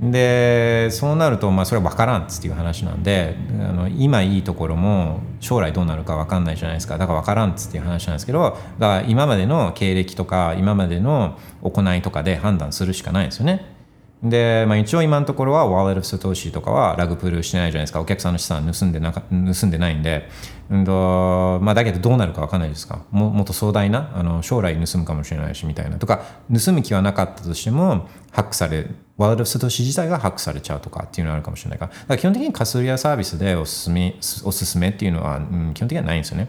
でそうなると、まあ、それは分からんっていう話なんであの今いいところも将来どうなるか分かんないじゃないですか。だから分からんっていう話なんですけどだから今までの経歴とか今までの行いとかで判断するしかないですよね。で、まあ、一応今のところは Wallet of Satoshi とかはラグプールしてないじゃないですか。お客さんの資産盗んでなか盗んでないんで、うんとまあ、だけどどうなるか分かんないですか。ももっと壮大なあの将来盗むかもしれないしみたいな。とか盗む気はなかったとしてもハックされ Wallet of Satoshi 自体がハックされちゃうとかっていうのはあるかもしれないから。から基本的にカスリアサービスでおすすめおすすめっていうのは、うん、基本的にはないんですよね、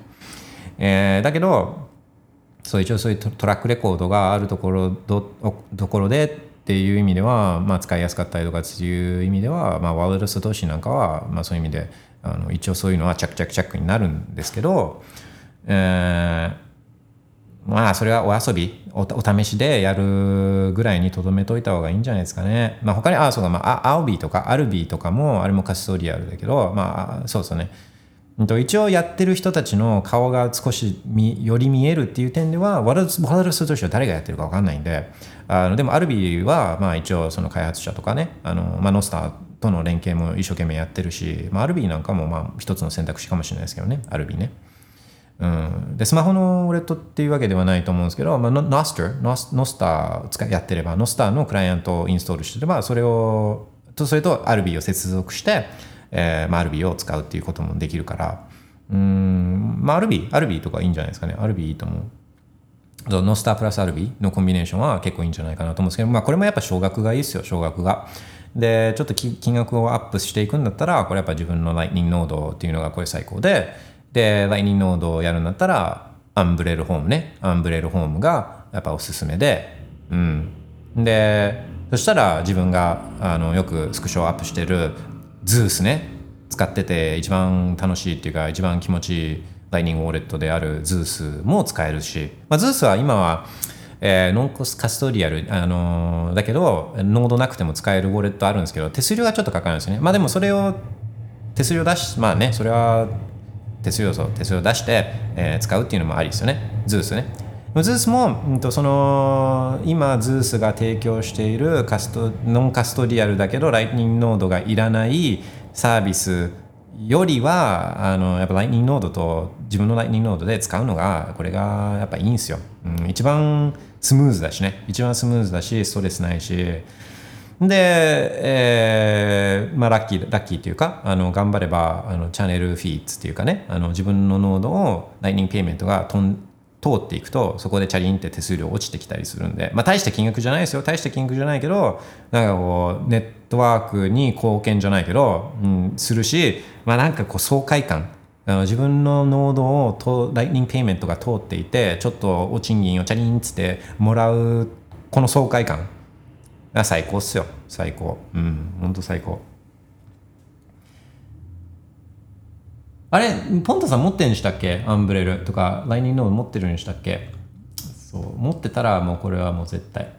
えーだけどそう一応そういうトラックレコードがあるところどところでっていう意味では、まあ、使いやすかったりとかっていう意味では、まあ、ワールドス投資なんかは、まあ、そういう意味であの一応そういうのはチャックチャクチャクになるんですけど、えーまあそれはお遊びお試しでやるぐらいにとどめといた方がいいんじゃないですかね。まあ他にあそうかまあアオビーとかアルビーとかもあれもカストリアルだけどまあそうですね。一応やってる人たちの顔が少し見より見えるっていう点ではワールドワールスとしては誰がやってるか分かんないんであのでもアルビーはまあ一応その開発者とかねあの、まあ、ノスターとの連携も一生懸命やってるし、まあ、アルビーなんかもまあ一つの選択肢かもしれないですけどねアルビーね。うん、でスマホのウォレットっていうわけではないと思うんですけど、まあ、ノスターノスノスターを使やってればノスターのクライアントをインストールしてればそれをとそれと Albi を接続して、えーまあ、Albi を使うっていうこともできるから。うん。まあ Albi, Albi とかいいんじゃないですかね。Albi いいと思う。ノスタープラスアルビーのコンビネーションは結構いいんじゃないかなと思うんですけど、まあ、これもやっぱ少額がいいですよ少額が。でちょっと金額をアップしていくんだったらこれやっぱ自分の Lightning ノードっていうのがこれ最高でで Lightning ノードをやるんだったらアンブレルホームね。アンブレルホームがやっぱおすすめで。うん。でそしたら自分があのよくスクショをアップしてる Zeus ね。使ってて一番楽しいっていうか一番気持ちいいライニングウォレットである Zeus も使えるし、まあ、Zeus は今は、えーノンコスカストリアル、あのーだけどノードなくても使えるウォレットあるんですけど手数料がちょっとかかるんですよね。まあでもそれを手数料出しまあねそれは手数料と手数料出して、えー使うっていうのもありですよね。 Zeus ね。 Zeus も、うんとその今、 Zeus が提供しているカスト non-custodial だけど、ライトニングノードがいらないサービスよりは、あのやっぱライトニングノードと自分のライトニングノードで使うのが、これがやっぱいいんですよ。うん、一番スムーズだしね。一番スムーズだし、ストレスないし。で、えーまあ、ラッキー、ラッキーっていうか、あの頑張ればあのチャンネルフィーツっていうかね、あの自分のノードをライニングペイメントが飛ん通っていくと、そこでチャリンって手数料落ちてきたりするんで、まあ、大した金額じゃないですよ、大した金額じゃないけど、なんかこう、ネットワークに貢献じゃないけど、うん、するし、まあ、なんかこう、爽快感、あの自分のノードをとライニングペイメントが通っていて、ちょっとお賃金をチャリンつってもらう、この爽快感。が最高っすよ、最高。うん、ほんと最高。あれ、ポンタさん持ってるんでしたっけ？アンブレル。とか、ライニングノード持ってるんでしたっけ？そう、持ってたらもうこれはもう絶対。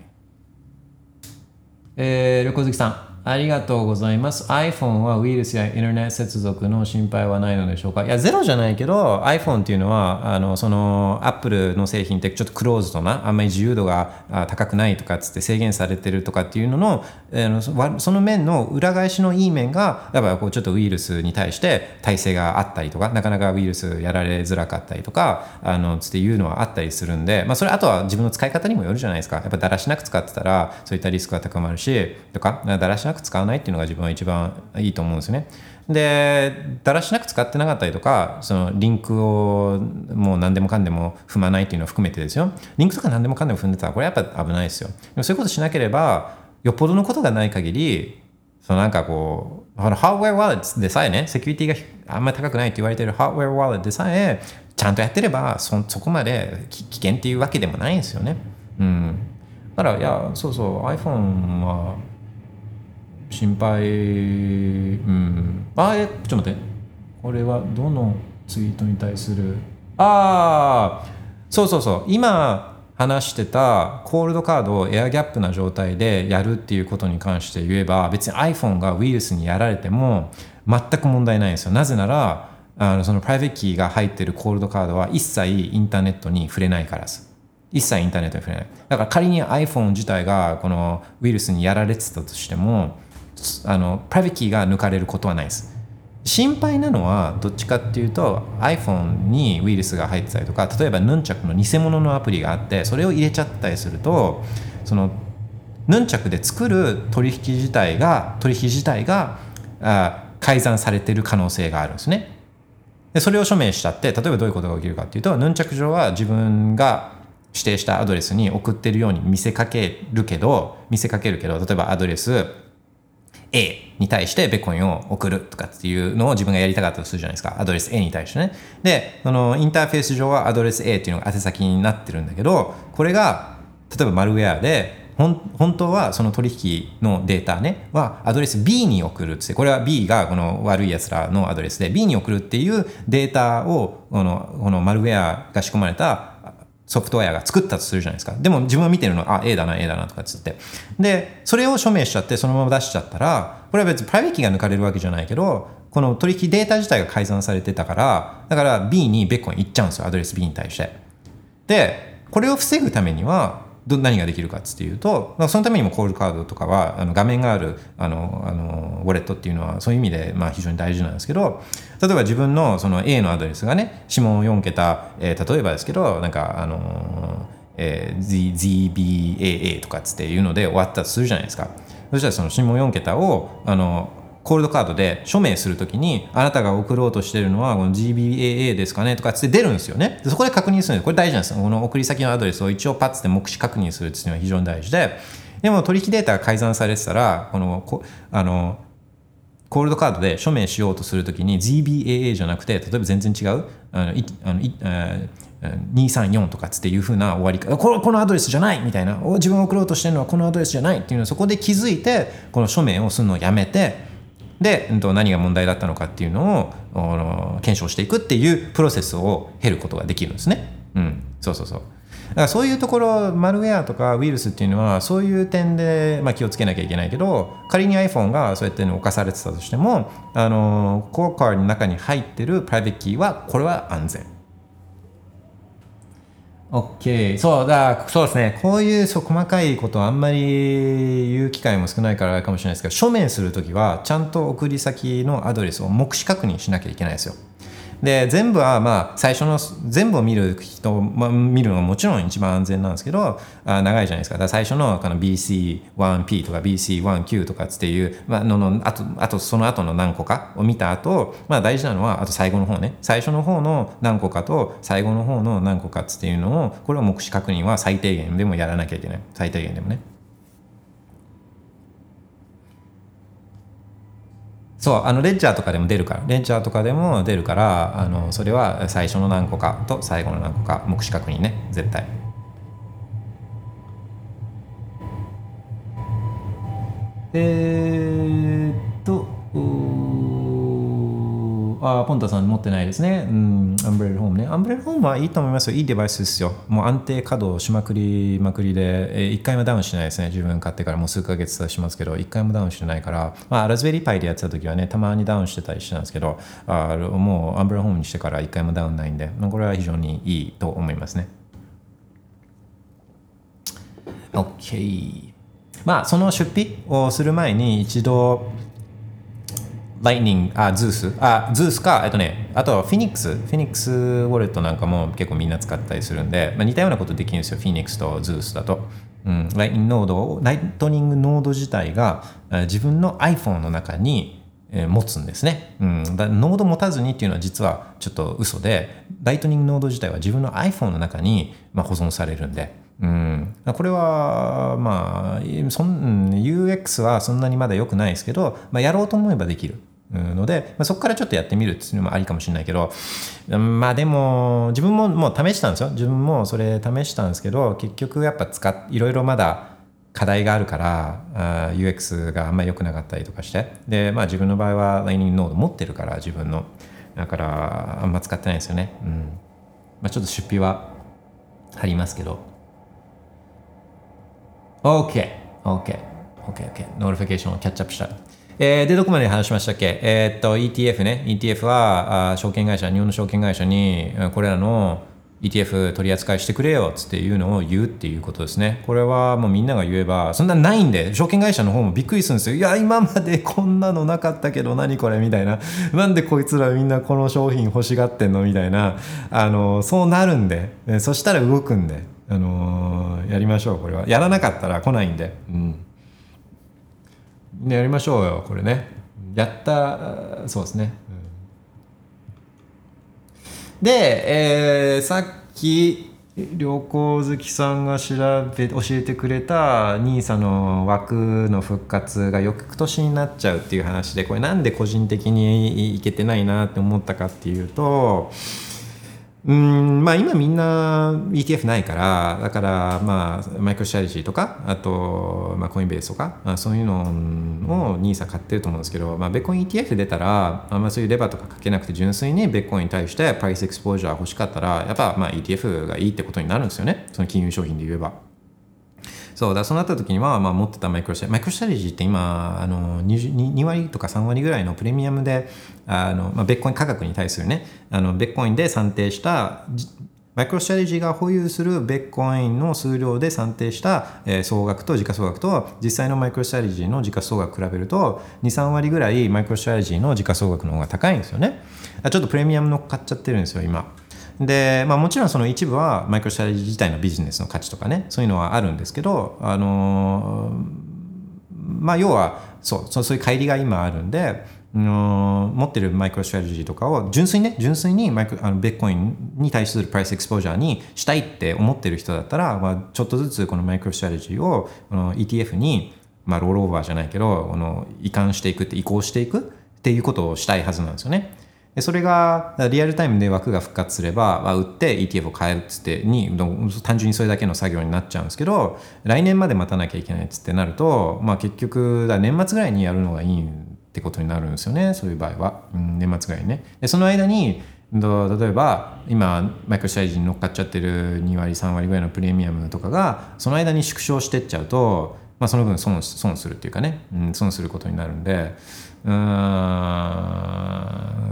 えー、旅行好きさん、ありがとうございます。iPhone はウイルスやインターネット接続の心配はないのでしょうか？いや、ゼロじゃないけど、iPhone っていうのは、あの、その、Apple の製品ってちょっとクローズドな、あんまり自由度が高くないとかっつって制限されてるとかっていうのの、あのそわその面の裏返しのいい面が、やっぱこうちょっとウイルスに対して耐性があったりとか、なかなかウイルスやられづらかったりとか、あの、つっていうのはあったりするんで、まあ、それあとは自分の使い方にもよるじゃないですか。やっぱだらしなく使ってたら、そういったリスクが高まるし、とか、だらしなく使わないっていうのが自分は一番いいと思うんですね。で、だらしなく使ってなかったりとか、そのリンクをもう何でもかんでも踏まないっていうのを含めてですよ。リンクとか何でもかんでも踏んでたら、これやっぱ危ないですよ。でもそういうことしなければ、よっぽどのことがない限り、そのなんかこう、ハードウェアワレットでさえね、セキュリティがあんまり高くないって言われてるハードウェアワレットでさえ、ちゃんとやってればそ、そこまで危険っていうわけでもないんですよね。うん。だから、いや、そうそう、iPhone は、心配、うん。あ、え、ちょっと待って。これはどのツイートに対する？ああ、そうそうそう。今話してたコールドカードをエアギャップな状態でやるっていうことに関して言えば、別に iPhone がウイルスにやられても全く問題ないんですよ。なぜなら、あのそのプライベートキーが入ってるコールドカードは一切インターネットに触れないからです。一切インターネットに触れない。だから仮に iPhone 自体がこのウイルスにやられてたとしても、あのプライベートキーが抜かれることはないです。心配なのはどっちかっていうと iPhone にウイルスが入ってたりとか例えばヌンチャクの偽物のアプリがあってそれを入れちゃったりするとそのヌンチャクで作る取引自体が取引自体があ改ざんされてる可能性があるんですね。でそれを署名しちゃって例えばどういうことが起きるかっていうとヌンチャク上は自分が指定したアドレスに送ってるように見せかけるけど見せかけるけど例えばアドレス A に対してビットコインを送るとかっていうのを自分がやりたかったとするじゃないですか。アドレス A に対してね。で、そのインターフェース上はアドレス A っていうのが宛先になってるんだけど、これが例えばマルウェアで、本当はその取引のデータね、はアドレス B に送るっつって、これは B がこの悪い奴らのアドレスで、B に送るっていうデータを、このこのマルウェアが仕込まれたソフトウェアが作ったとするじゃないですか。でも自分は見てるのは、あ、A だな、A だなとかつって。で、それを署名しちゃって、そのまま出しちゃったら、これは別にプライベートキーが抜かれるわけじゃないけど、この取引データ自体が改ざんされてたから、だから B にビットコイン行っちゃうんですよ、アドレス B に対して。で、これを防ぐためには、ど何ができるかっていうと、まあ、そのためにもコールカードとかはあの画面があるあのあのウォレットっていうのはそういう意味でまあ非常に大事なんですけど例えば自分のその A のアドレスがね指紋4桁、えー例えばですけどなんかあのえー Z- ZBAA とかっつっていうので終わったとするじゃないですか。そしたらその指紋4桁をあのコールドカードで署名するときに、あなたが送ろうとしてるのは、この GBAA ですかねとかって出るんですよね。そこで確認するんです。これ大事なんです。この送り先のアドレスを一応パッつって目視確認するっていうのは非常に大事で、でも取引データが改ざんされてたら、この、こあの、コールドカードで署名しようとするときに ZBAA じゃなくて、例えば全然違う、あのいあのいあ234とかつっていうふうな終わり方このこのアドレスじゃないみたいな自分が送ろうとしてるのはこのアドレスじゃないっていうのをそこで気づいてこの署名をするのをやめてで、うんと何が問題だったのかっていうのを検証していくっていうプロセスを経ることができるんですね。うん、そうそうそう。だからそういうところマルウェアとかウイルスっていうのはそういう点で、まあ、気をつけなきゃいけないけど仮に iPhone がそうやって侵されてたとしてもあのコアカーの中に入ってる private key はこれは安全 OK そうだそうですね。こういうそう細かいことあんまり言う機会も少ないからかもしれないですけど署名するときはちゃんと送り先のアドレスを目視確認しなきゃいけないですよ。で全部はまあ最初の全部を見る人、まあ、見るのがもちろん一番安全なんですけどあ長いじゃないですか。だから最初のの BC1P とか BC1Q とかっていう、まあ、ののあとあとその後の何個かを見た後、まあ大事なのはあと最後の方ね。最初の方の何個かと最後の方の何個かっていうのをこれを目視確認は最低限でもやらなきゃいけない。最低限でもね。そうあのレッジャーとかでも出るから。レンジャーとかでも出るからあのそれは最初の何個かと最後の何個か目視確認ね。絶対。えー、っとあポンタさん持ってないですね。うん、アンブレルホームね。アンブレルホームはいいと思いますよ。いいデバイスですよ。もう安定稼働しまくりまくりで、えー、1回もダウンしないですね。自分買ってからもう数ヶ月経ちますけど、1回もダウンしてないから、まあ、ラズベリーパイでやってた時はね、たまにダウンしてたりしてたんですけど、あもう Umbrel Home にしてから1回もダウンないんで、まあこれは非常にいいと思いますね。OK。まあ、その出費をする前に一度、 Lightning、あ、 Zeus、あ、 Zeus か、えっとね、あとはフィニックス、フィニックスウォレットなんかも結構みんな使ったりするんで、まあ、似たようなことできるんですよ、フィニックスとズースだと。うん、 Lightning ノードを、 Lightning ノード自体が自分の iPhone の中にえー持つんですね、うん、だノード持たずにっていうのは実はちょっと嘘でライトニングノード自体は自分の iPhone の中に、まあ、保存されるんで、うん、これはまあそんうん UX はそんなにまだ良くないですけど、まあ、やろうと思えばできる。ので、まあ、そこからちょっとやってみるっていうのもありかもしれないけど、まあでも自分ももう試したんですよ。自分もそれ試したんですけど結局やっぱ使っいろいろまだ課題があるから UX があんまり良くなかったりとかして。でまあ自分の場合は Lightning ノード持ってるから自分の。だからあんま使ってないですよね。うん。まあちょっと出費は張りますけど。OK OK OK OK notification をキャッチアップしたえーでどこまで話しましたっけ？えーっと ETF ね ETF はあ証券会社日本の証券会社にこれらの ETF 取り扱いしてくれよっつっていうのを言うっていうことですね。これはもうみんなが言えば、そんなないんで、証券会社の方もびっくりするんですよ。いや、今までこんなのなかったけど、何これみたいな。なんでこいつらみんなこの商品欲しがってんのみたいな。あの、そうなるんで、そしたら動くんで、あのやりましょう、これは。やらなかったら来ないんで。うん。ね、やりましょうよ、これね。やった、そうですね。うんで、えーさっき旅行好きさんが調べ教えてくれた NISA の枠の復活が翌年になっちゃうっていう話でこれなんで個人的にいけてないなって思ったかっていうとうんまあ今みんな ETF ないからだからまあマイクロストラジーとかあと、まあ、コインベースとかあそういうのを NISA 買ってると思うんですけど、まあ、ベッコイン ETF 出たらあんまそういうレバーとかかけなくて純粋にベッコインに対してプライスエクスポージャー欲しかったらやっぱまあ ETF がいいってことになるんですよねその金融商品で言えば。そうだそうなった時には、まあ、持ってたマイクロスマイクロストラテジーって今あの 2, 2割とか3割ぐらいのプレミアムであの、まあ、ビットコイン価格に対するねあのビットコインで算定したマイクロストラテジーが保有するビットコインの数量で算定した、えー総額と時価総額と実際のマイクロストラテジーの時価総額比べると23割ぐらいマイクロストラテジーの時価総額の方が高いんですよね。ちょっとプレミアム乗っかっちゃってるんですよ今。で、まあ、もちろんその一部はマイクロストラテジー自体のビジネスの価値とかねそういうのはあるんですけど、あのまあ、要はそうそういう乖離が今あるんで、の持ってるマイクロストラテジーとかを純粋にね純粋にマイクあのビットコインに対する price exposure にしたいって思ってる人だったら、まあ、ちょっとずつこのマイクロストラテジーをこの ETF に、まあ、ロールオーバーじゃないけどこの移管していくって移行していくっていうことをしたいはずなんですよね。それがリアルタイムで枠が復活すれば、まあ、売って ETF を買えるっつってに単純にそれだけの作業になっちゃうんですけど来年まで待たなきゃいけないっつってなると、まあ、結局だ年末ぐらいにやるのがいいってことになるんですよねそういう場合は、うん、年末ぐらいにね。でその間に例えば今マイクロストラテジに乗っかっちゃってる2割3割ぐらいのプレミアムとかがその間に縮小してっちゃうと、まあ、その分損損するっていうかね、うん、損することになるんでうー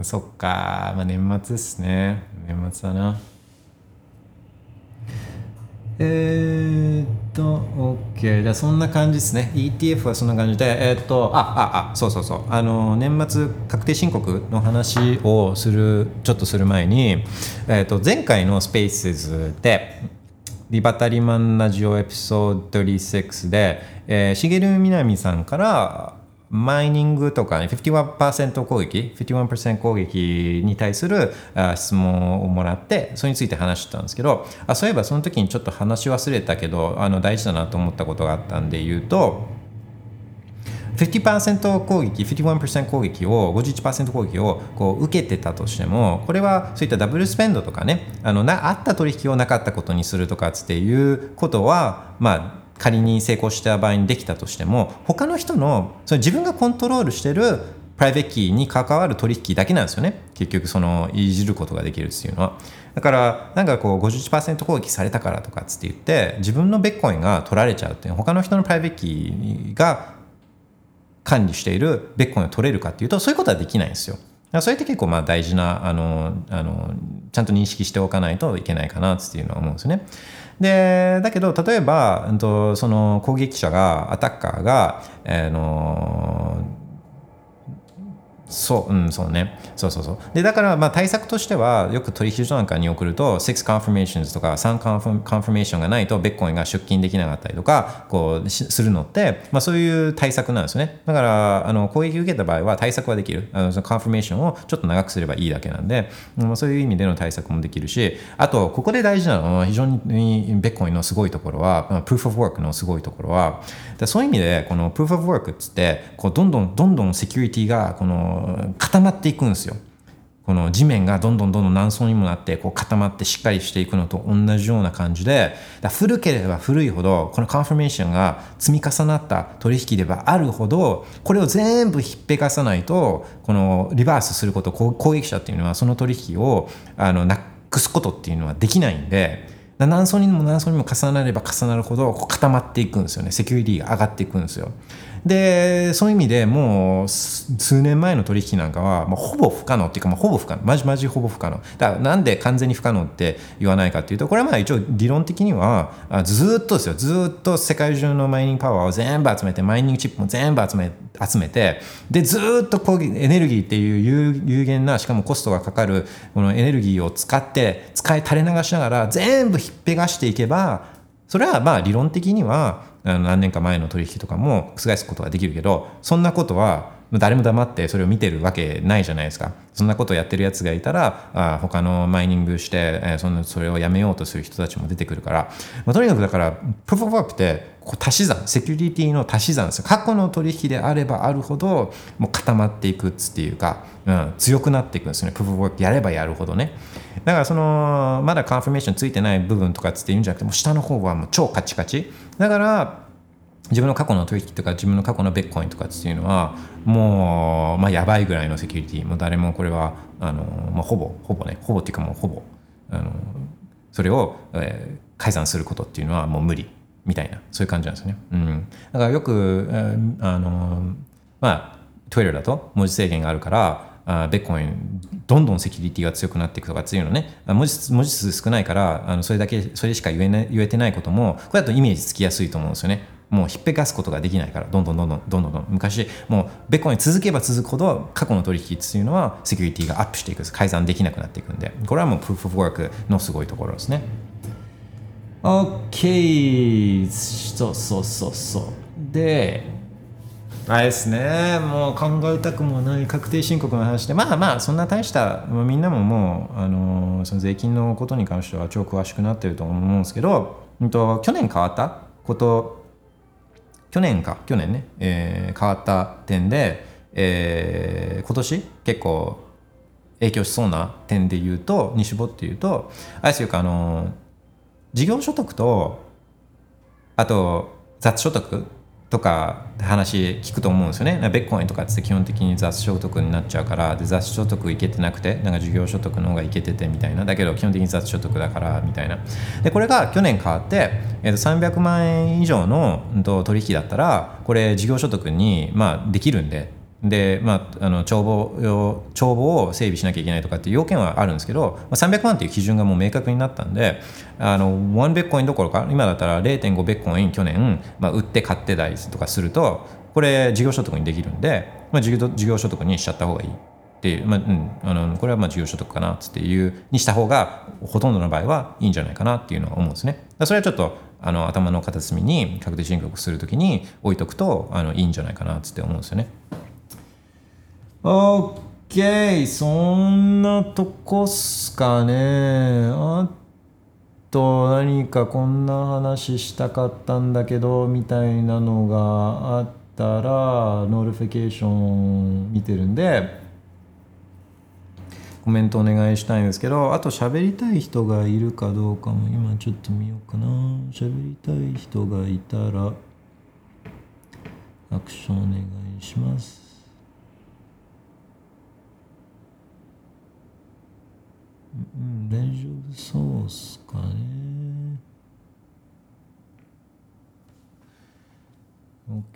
ん。そっか、まあ、年末ですね。年末だな。えー、っと OK じゃあそんな感じですね。ETF はそんな感じで。えー、っとあああそうそうそう。あの年末確定申告の話をするちょっとする前に、えー、っと前回のスペースズでリバタリマンラジオエピソード36で、えー、しげるみなみさんからマイニングとかね、51%攻撃、51%攻撃に対する質問をもらって、それについて話してたんですけど、あそういえばその時にちょっと話し忘れたけど、あの大事だなと思ったことがあったんで言うと、50%攻撃、51%攻撃を、51%攻撃をこう受けてたとしても、これはそういったダブルスペンドとかね、あのなあった取引をなかったことにするとかっていうことは、まあ、仮に成功した場合にできたとしても、他の人のその自分がコントロールしてるprivate key に関わる取引だけなんですよね。結局そのいじることができるっていうのは。だからなんかこう51%攻撃されたからとかっつって言って自分のビットコインが取られちゃうっていう他の人の private key が管理しているビットコインを取れるかっていうとそういうことはできないんですよ。だからそれって結構まあ大事なあのあのちゃんと認識しておかないといけないかなっていうのは思うんですよね。でだけど例えば、うんと、その攻撃者がアタッカーが、あのそう、うん、そうね。そうそうそう。で、だから、まあ、対策としては、よく取引所なんかに送ると、6 confirmations とか3 confirmation がないと、ベッコインが出金できなかったりとか、こう、するのって、まあ、そういう対策なんですよね。だから、あの、攻撃受けた場合は対策はできる。あの、その confirmation をちょっと長くすればいいだけなんで、うんそういう意味での対策もできるし、あと、ここで大事なのは、非常にベッコインのすごいところは、まあ proof of work のすごいところは、でそういう意味で、この proof of work っつって、こう、どんどん、どんどんセキュリティが、この、固まっていくんですよ。この地面がどんどんどんどん何層にもなってこう固まってしっかりしていくのと同じような感じでだ古ければ古いほどこのカンファメーションが積み重なった取引ではあるほどこれを全部ひっぺかさないとこのリバースすること攻撃者っていうのはその取引をあのなくすことっていうのはできないんで何層にも何層にも重なれば重なるほど固まっていくんですよね。セキュリティが上がっていくんですよ。でそういう意味でもう数年前の取引なんかはもうほぼ不可能っていうかもうほぼ不可能。マジマジほぼ不可能。だからなんで完全に不可能って言わないかっていうとこれはまあ一応理論的にはあずっとですよ。ずっと世界中のマイニングパワーを全部集めてマイニングチップも全部集め集めてでずっとこうエネルギーっていう有有限なしかもコストがかかるこのエネルギーを使って使い垂れ流しながら全部ひっぺがしていけばそれはまあ理論的にはあの何年か前の取引とかも覆すことができるけどそんなことは誰も黙ってそれを見てるわけないじゃないですか。そんなことをやってるやつがいたらあ他のマイニングして、えーそのそれをやめようとする人たちも出てくるから、まあ、とにかくだからプロフォーワークってこう足し算セキュリティの足し算です過去の取引であればあるほどもう固まっていくっていうか、うん、強くなっていくんですよね。プロフォーワークやればやるほどね。だからそのまだカンファメーションついてない部分とかつって言うんじゃなくてもう下の方はもう超カチカチ。だから自分の過去の取引とか自分の過去のベッコインとかっていうのはもう、まあ、やばいぐらいのセキュリティ。もう誰もこれはあの、まあ、ほぼほぼね。ほぼっていうかもうほぼ。あのそれを、えー改ざんすることっていうのはもう無理。みたいな。そういう感じなんですよね。うん、だからよく、えーあのまあ Twitter だと文字制限があるからあベッコインどんどんセキュリティが強くなっていくとかっていうのね。文字文字数少ないからあのそれだけそれしか言えない言えてないこともこれだとイメージつきやすいと思うんですよね。もうひっぺかすことができないからどんどんどんどんどんどんどん昔もうベッコイン続けば続くほど過去の取引っていうのはセキュリティがアップしていく改ざんできなくなっていくんで。これはもうプーフ・オブ・ワークのすごいところですね。OK そうそうそうそう。であれですね。もう考えたくもない確定申告の話で。まあまあそんな大したみんなももう、あのその税金のことに関しては超詳しくなってると思うんですけど、うん、と去年変わった？こと去年か？去年ね、えー変わった点で、えー今年？結構影響しそうな点で言うとに絞って言うとあれですよあの事業所得とあと雑所得とか話聞くと思うんですよね。ベッコインとかって基本的に雑所得になっちゃうからで雑所得いけてなくてなんか事業所得の方がいけててみたいな。だけど基本的に雑所得だからみたいな。でこれが去年変わって、えー、と300万円以上の、と、取引だったらこれ事業所得に、まあ、できるんで。で、まあ、あの帳簿帳簿を整備しなきゃいけないとかっていう要件はあるんですけど、まあ、300万っていう基準がもう明確になったんであの1ベッコインどころか今だったら0.5ベッコイン去年、まあ、売って買ってたりとかするとこれ事業所得にできるんで、まあ、事業事業所得にしちゃった方がいいっていう、まあうん、あのこれはまあ事業所得かなっていうにした方がほとんどの場合はいいんじゃないかなっていうのは思うんですね。それはちょっとあの頭の片隅に確定申告するときに置いとくとあのいいんじゃないかなって思うんですよね。OK そんなとこっすかね。あと何かこんな話したかったんだけどみたいなのがあったら notification 見てるんでコメントお願いしたいんですけどあと喋りたい人がいるかどうかも今ちょっと見ようかな。喋りたい人がいたらアクションお願いします。うん、大丈夫そうっすかね。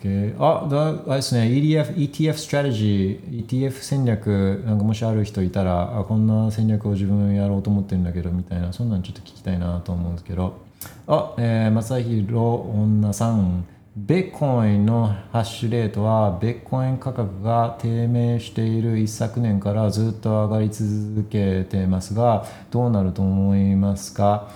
OK。あ、だあれですね、EDF、ETF ストラテジー、ETF 戦略、なんかもしある人いたら、あ、こんな戦略を自分やろうと思ってるんだけど、みたいな、そんなんちょっと聞きたいなと思うんですけど。あ、えー、正弘女さん。ベッコインのハッシュレートはベッコイン価格が低迷している一昨年からずっと上がり続けていますがどうなると思いますか、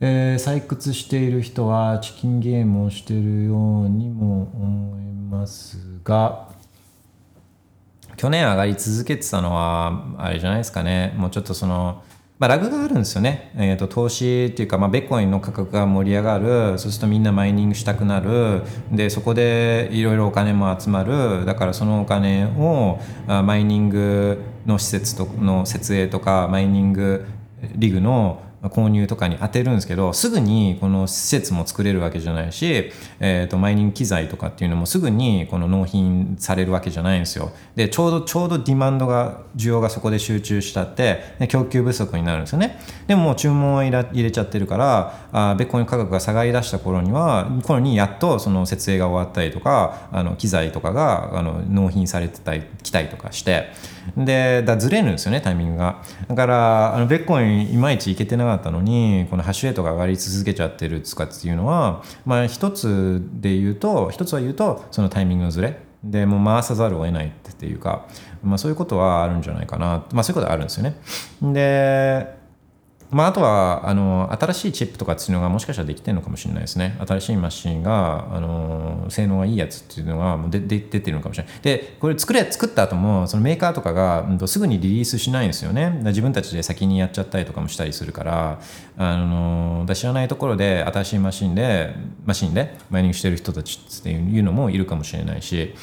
えー採掘している人はチキンゲームをしているようにも思いますが去年上がり続けてたのはあれじゃないですかね。もうちょっとその、まあ、ラグがあるんですよね、えー、と投資っていうか、まあ、ベッコインの価格が盛り上がるそうするとみんなマイニングしたくなる。でそこでいろいろお金も集まる。だからそのお金をあマイニングの施設との設営とかマイニングリグの購入とかに当てるんですけどすぐにこの施設も作れるわけじゃないし、えー、とマイニング機材とかっていうのもすぐにこの納品されるわけじゃないんですよ。でちょうどちょうどディマンドが需要がそこで集中したってで供給不足になるんですよね。でも注文を入れ入れちゃってるからあベッコイン価格が下がりだした頃には頃にやっとその設営が終わったりとかあの機材とかがあの納品されてたり来たりとかして。でだずれるんですよねタイミングが。だからあのベッコインいまいちいけてなかっったのにこのハッシュレートが上がり続けちゃってるとかっていうのはまあ一つで言うと一つは言うとそのタイミングのずれでもう回さざるを得ないっていうか、まあ、そういうことはあるんじゃないかな。まあそういうことはあるんですよね。でまあ、あとはあの新しいチップとかっていうのがもしかしたらできてるのかもしれないですね。新しいマシンがあの性能がいいやつっていうのがでで出てるのかもしれない。でこれ作れ作った後もそのメーカーとかが、うんとすぐにリリースしないんですよね。自分たちで先にやっちゃったりとかもしたりするからあの知らないところで新しいマシンでマシンでマイニングしてる人たちっていうのもいるかもしれないし。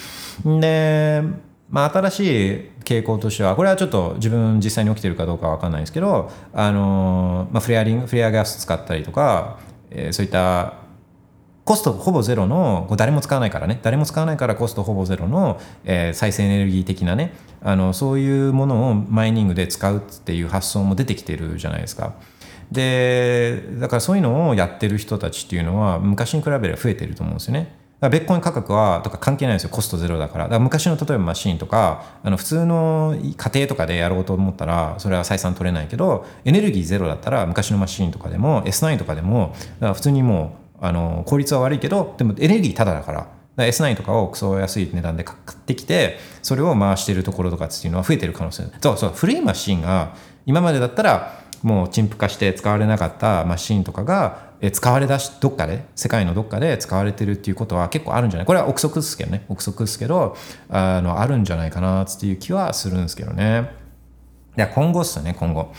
でまあ、新しい傾向としてはこれはちょっと自分実際に起きてるかどうかは分かんないですけどあの、まあ、フレアリングフレアガス使ったりとか、えーそういったコストほぼゼロのこ誰も使わないからね誰も使わないからコストほぼゼロの、えー再生エネルギー的なねあのそういうものをマイニングで使うっていう発想も出てきてるじゃないですか。でだからそういうのをやってる人たちっていうのは昔に比べれば増えてると思うんですよね。だからベッコイン価格はとか関係ないんですよ。コストゼロだから。だから昔の例えばマシンとかあの普通の家庭とかでやろうと思ったらそれは採算取れないけどエネルギーゼロだったら昔のマシンとかでも S9 とかでも普通にもうあの効率は悪いけどでもエネルギータダだから。だから S9 とかをクソ安い値段で買ってきてそれを回してるところとかっていうのは増えてる可能性。そうそう古いマシンが今までだったらもう陳腐化して使われなかったマシンとかが使われだしどっかで世界のどっかで使われてるっていうことは結構あるんじゃない？これは憶測ですけどね。憶測ですけどあのあるんじゃないかなっていう気はするんですけどね。いや今後っすよね今後。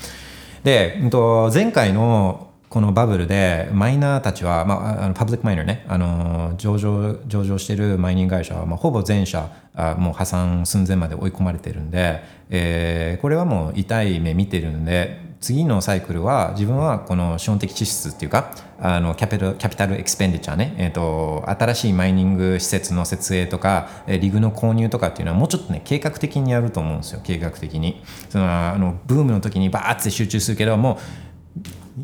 で、うんと、前回のこのバブルでマイナーたちは、まあ、あのパブリックマイナーね。あの上場上場してるマイニング会社は、まあ、ほぼ全社あもう破産寸前まで追い込まれてるんで、えーこれはもう痛い目見てるんで次のサイクルは自分はこの資本的支出っていうかあのキャピタルキャピタルエクスペンディチャーね、えー、と新しいマイニング施設の設営とかえリグの購入とかっていうのはもうちょっとね計画的にやると思うんですよ。計画的に。そのあのブームの時にバーッて集中するけどもう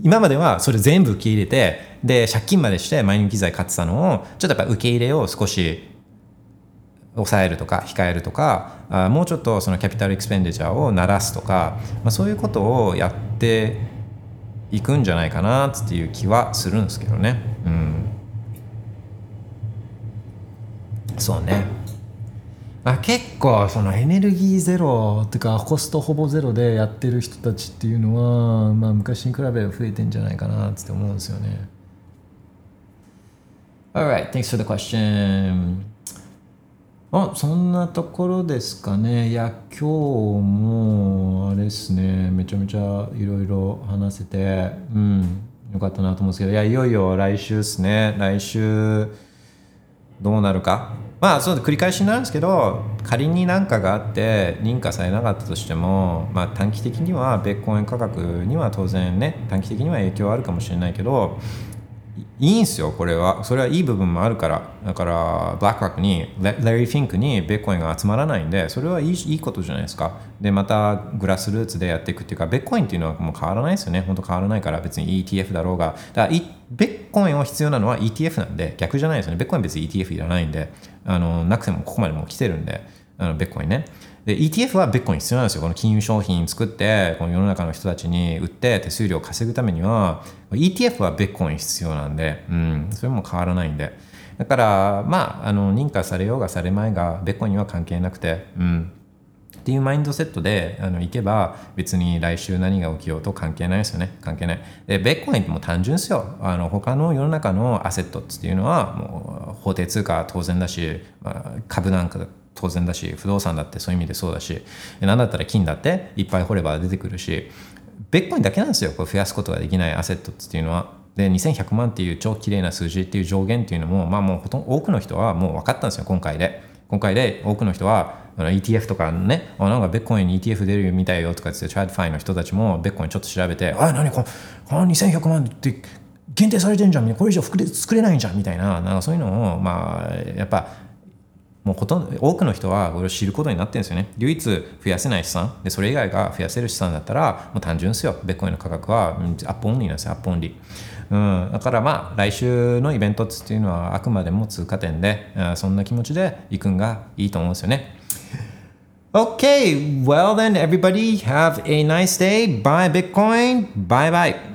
今まではそれ全部受け入れてで借金までしてマイニング機材買ってたのをちょっとやっぱ受け入れを少し抑えるとか控えるとかあもうちょっとそのキャピタルエクスペンディチャーを鳴らすとか、まあ、そういうことをやっていくんじゃないかなっていう気はするんですけどねうんそうねあ結構そのエネルギーゼロっていうかコストほぼゼロでやってる人たちっていうのは、まあ、昔に比べ増えてんじゃないかなって思うんですよね。Alright, thanks for the question. あそんなところですかね。いや、今日もあれですね、めちゃめちゃいろいろ話せて、うん、よかったなと思うんですけど、いや、いよいよ来週ですね。来週、どうなるか。まあそう繰り返しになるんですけど仮に何かがあって認可されなかったとしても、まあ、短期的にはベッコイン価格には当然ね短期的には影響はあるかもしれないけどいいんすよこれは。それはいい部分もあるから。だからブラックロックにレリー・フィンクにベッコインが集まらないんでそれはいいいいことじゃないですか。でまたグラスルーツでやっていくっていうかベッコインっていうのはもう変わらないですよね。本当変わらないから別に ETF だろうが。だからベッコインを必要なのは ETF なんで逆じゃないですよね。ベッコイン別に ETF いらないんで。あのなくてもここまでもう来てるんで。あのベッコインね。で ETF はベッコイン必要なんですよ。この金融商品作ってこの世の中の人たちに売って手数料を稼ぐためには ETF はベッコイン必要なんで、うん、それも変わらないんで。だからまああの認可されようがされまいがベッコインには関係なくて、うん、っていうマインドセットであのいけば別に来週何が起きようと関係ないですよね。関係ない。でベッコインっても単純ですよ。あの他の世の中のアセットっていうのはもう法定通貨は当然だし、まあ、株なんか当然だし不動産だってそういう意味でそうだし何だったら金だっていっぱい掘れば出てくるしビットコインだけなんですよ。こう増やすことができないアセットっていうのは。で2100万っていう超綺麗な数字っていう上限っていうのもまあもうほとんど多くの人はもう分かったんですよ。今回で。今回で多くの人は ETF とかねあなんかベッコインに ETF 出るみたいよとかってチャートファイの人たちもビットコインちょっと調べてあ何？このこの2100万って限定されてんじゃん。これ以上作れ作れないんじゃん。みたいな。なんかそういうのをまあやっぱもうほとんど多くの人はこれを知ることになってるんですよね。唯一増やせない資産でそれ以外が増やせる資産だったらもう単純ですよ。ビットコインの価格は up only なんですよ。 up only。うん、だからまあ来週のイベントっていうのはあくまでも通過点でそんな気持ちで行くんがいいと思うんですよね。Okay, well then everybody have a nice day. Bye Bitcoin. Bye bye.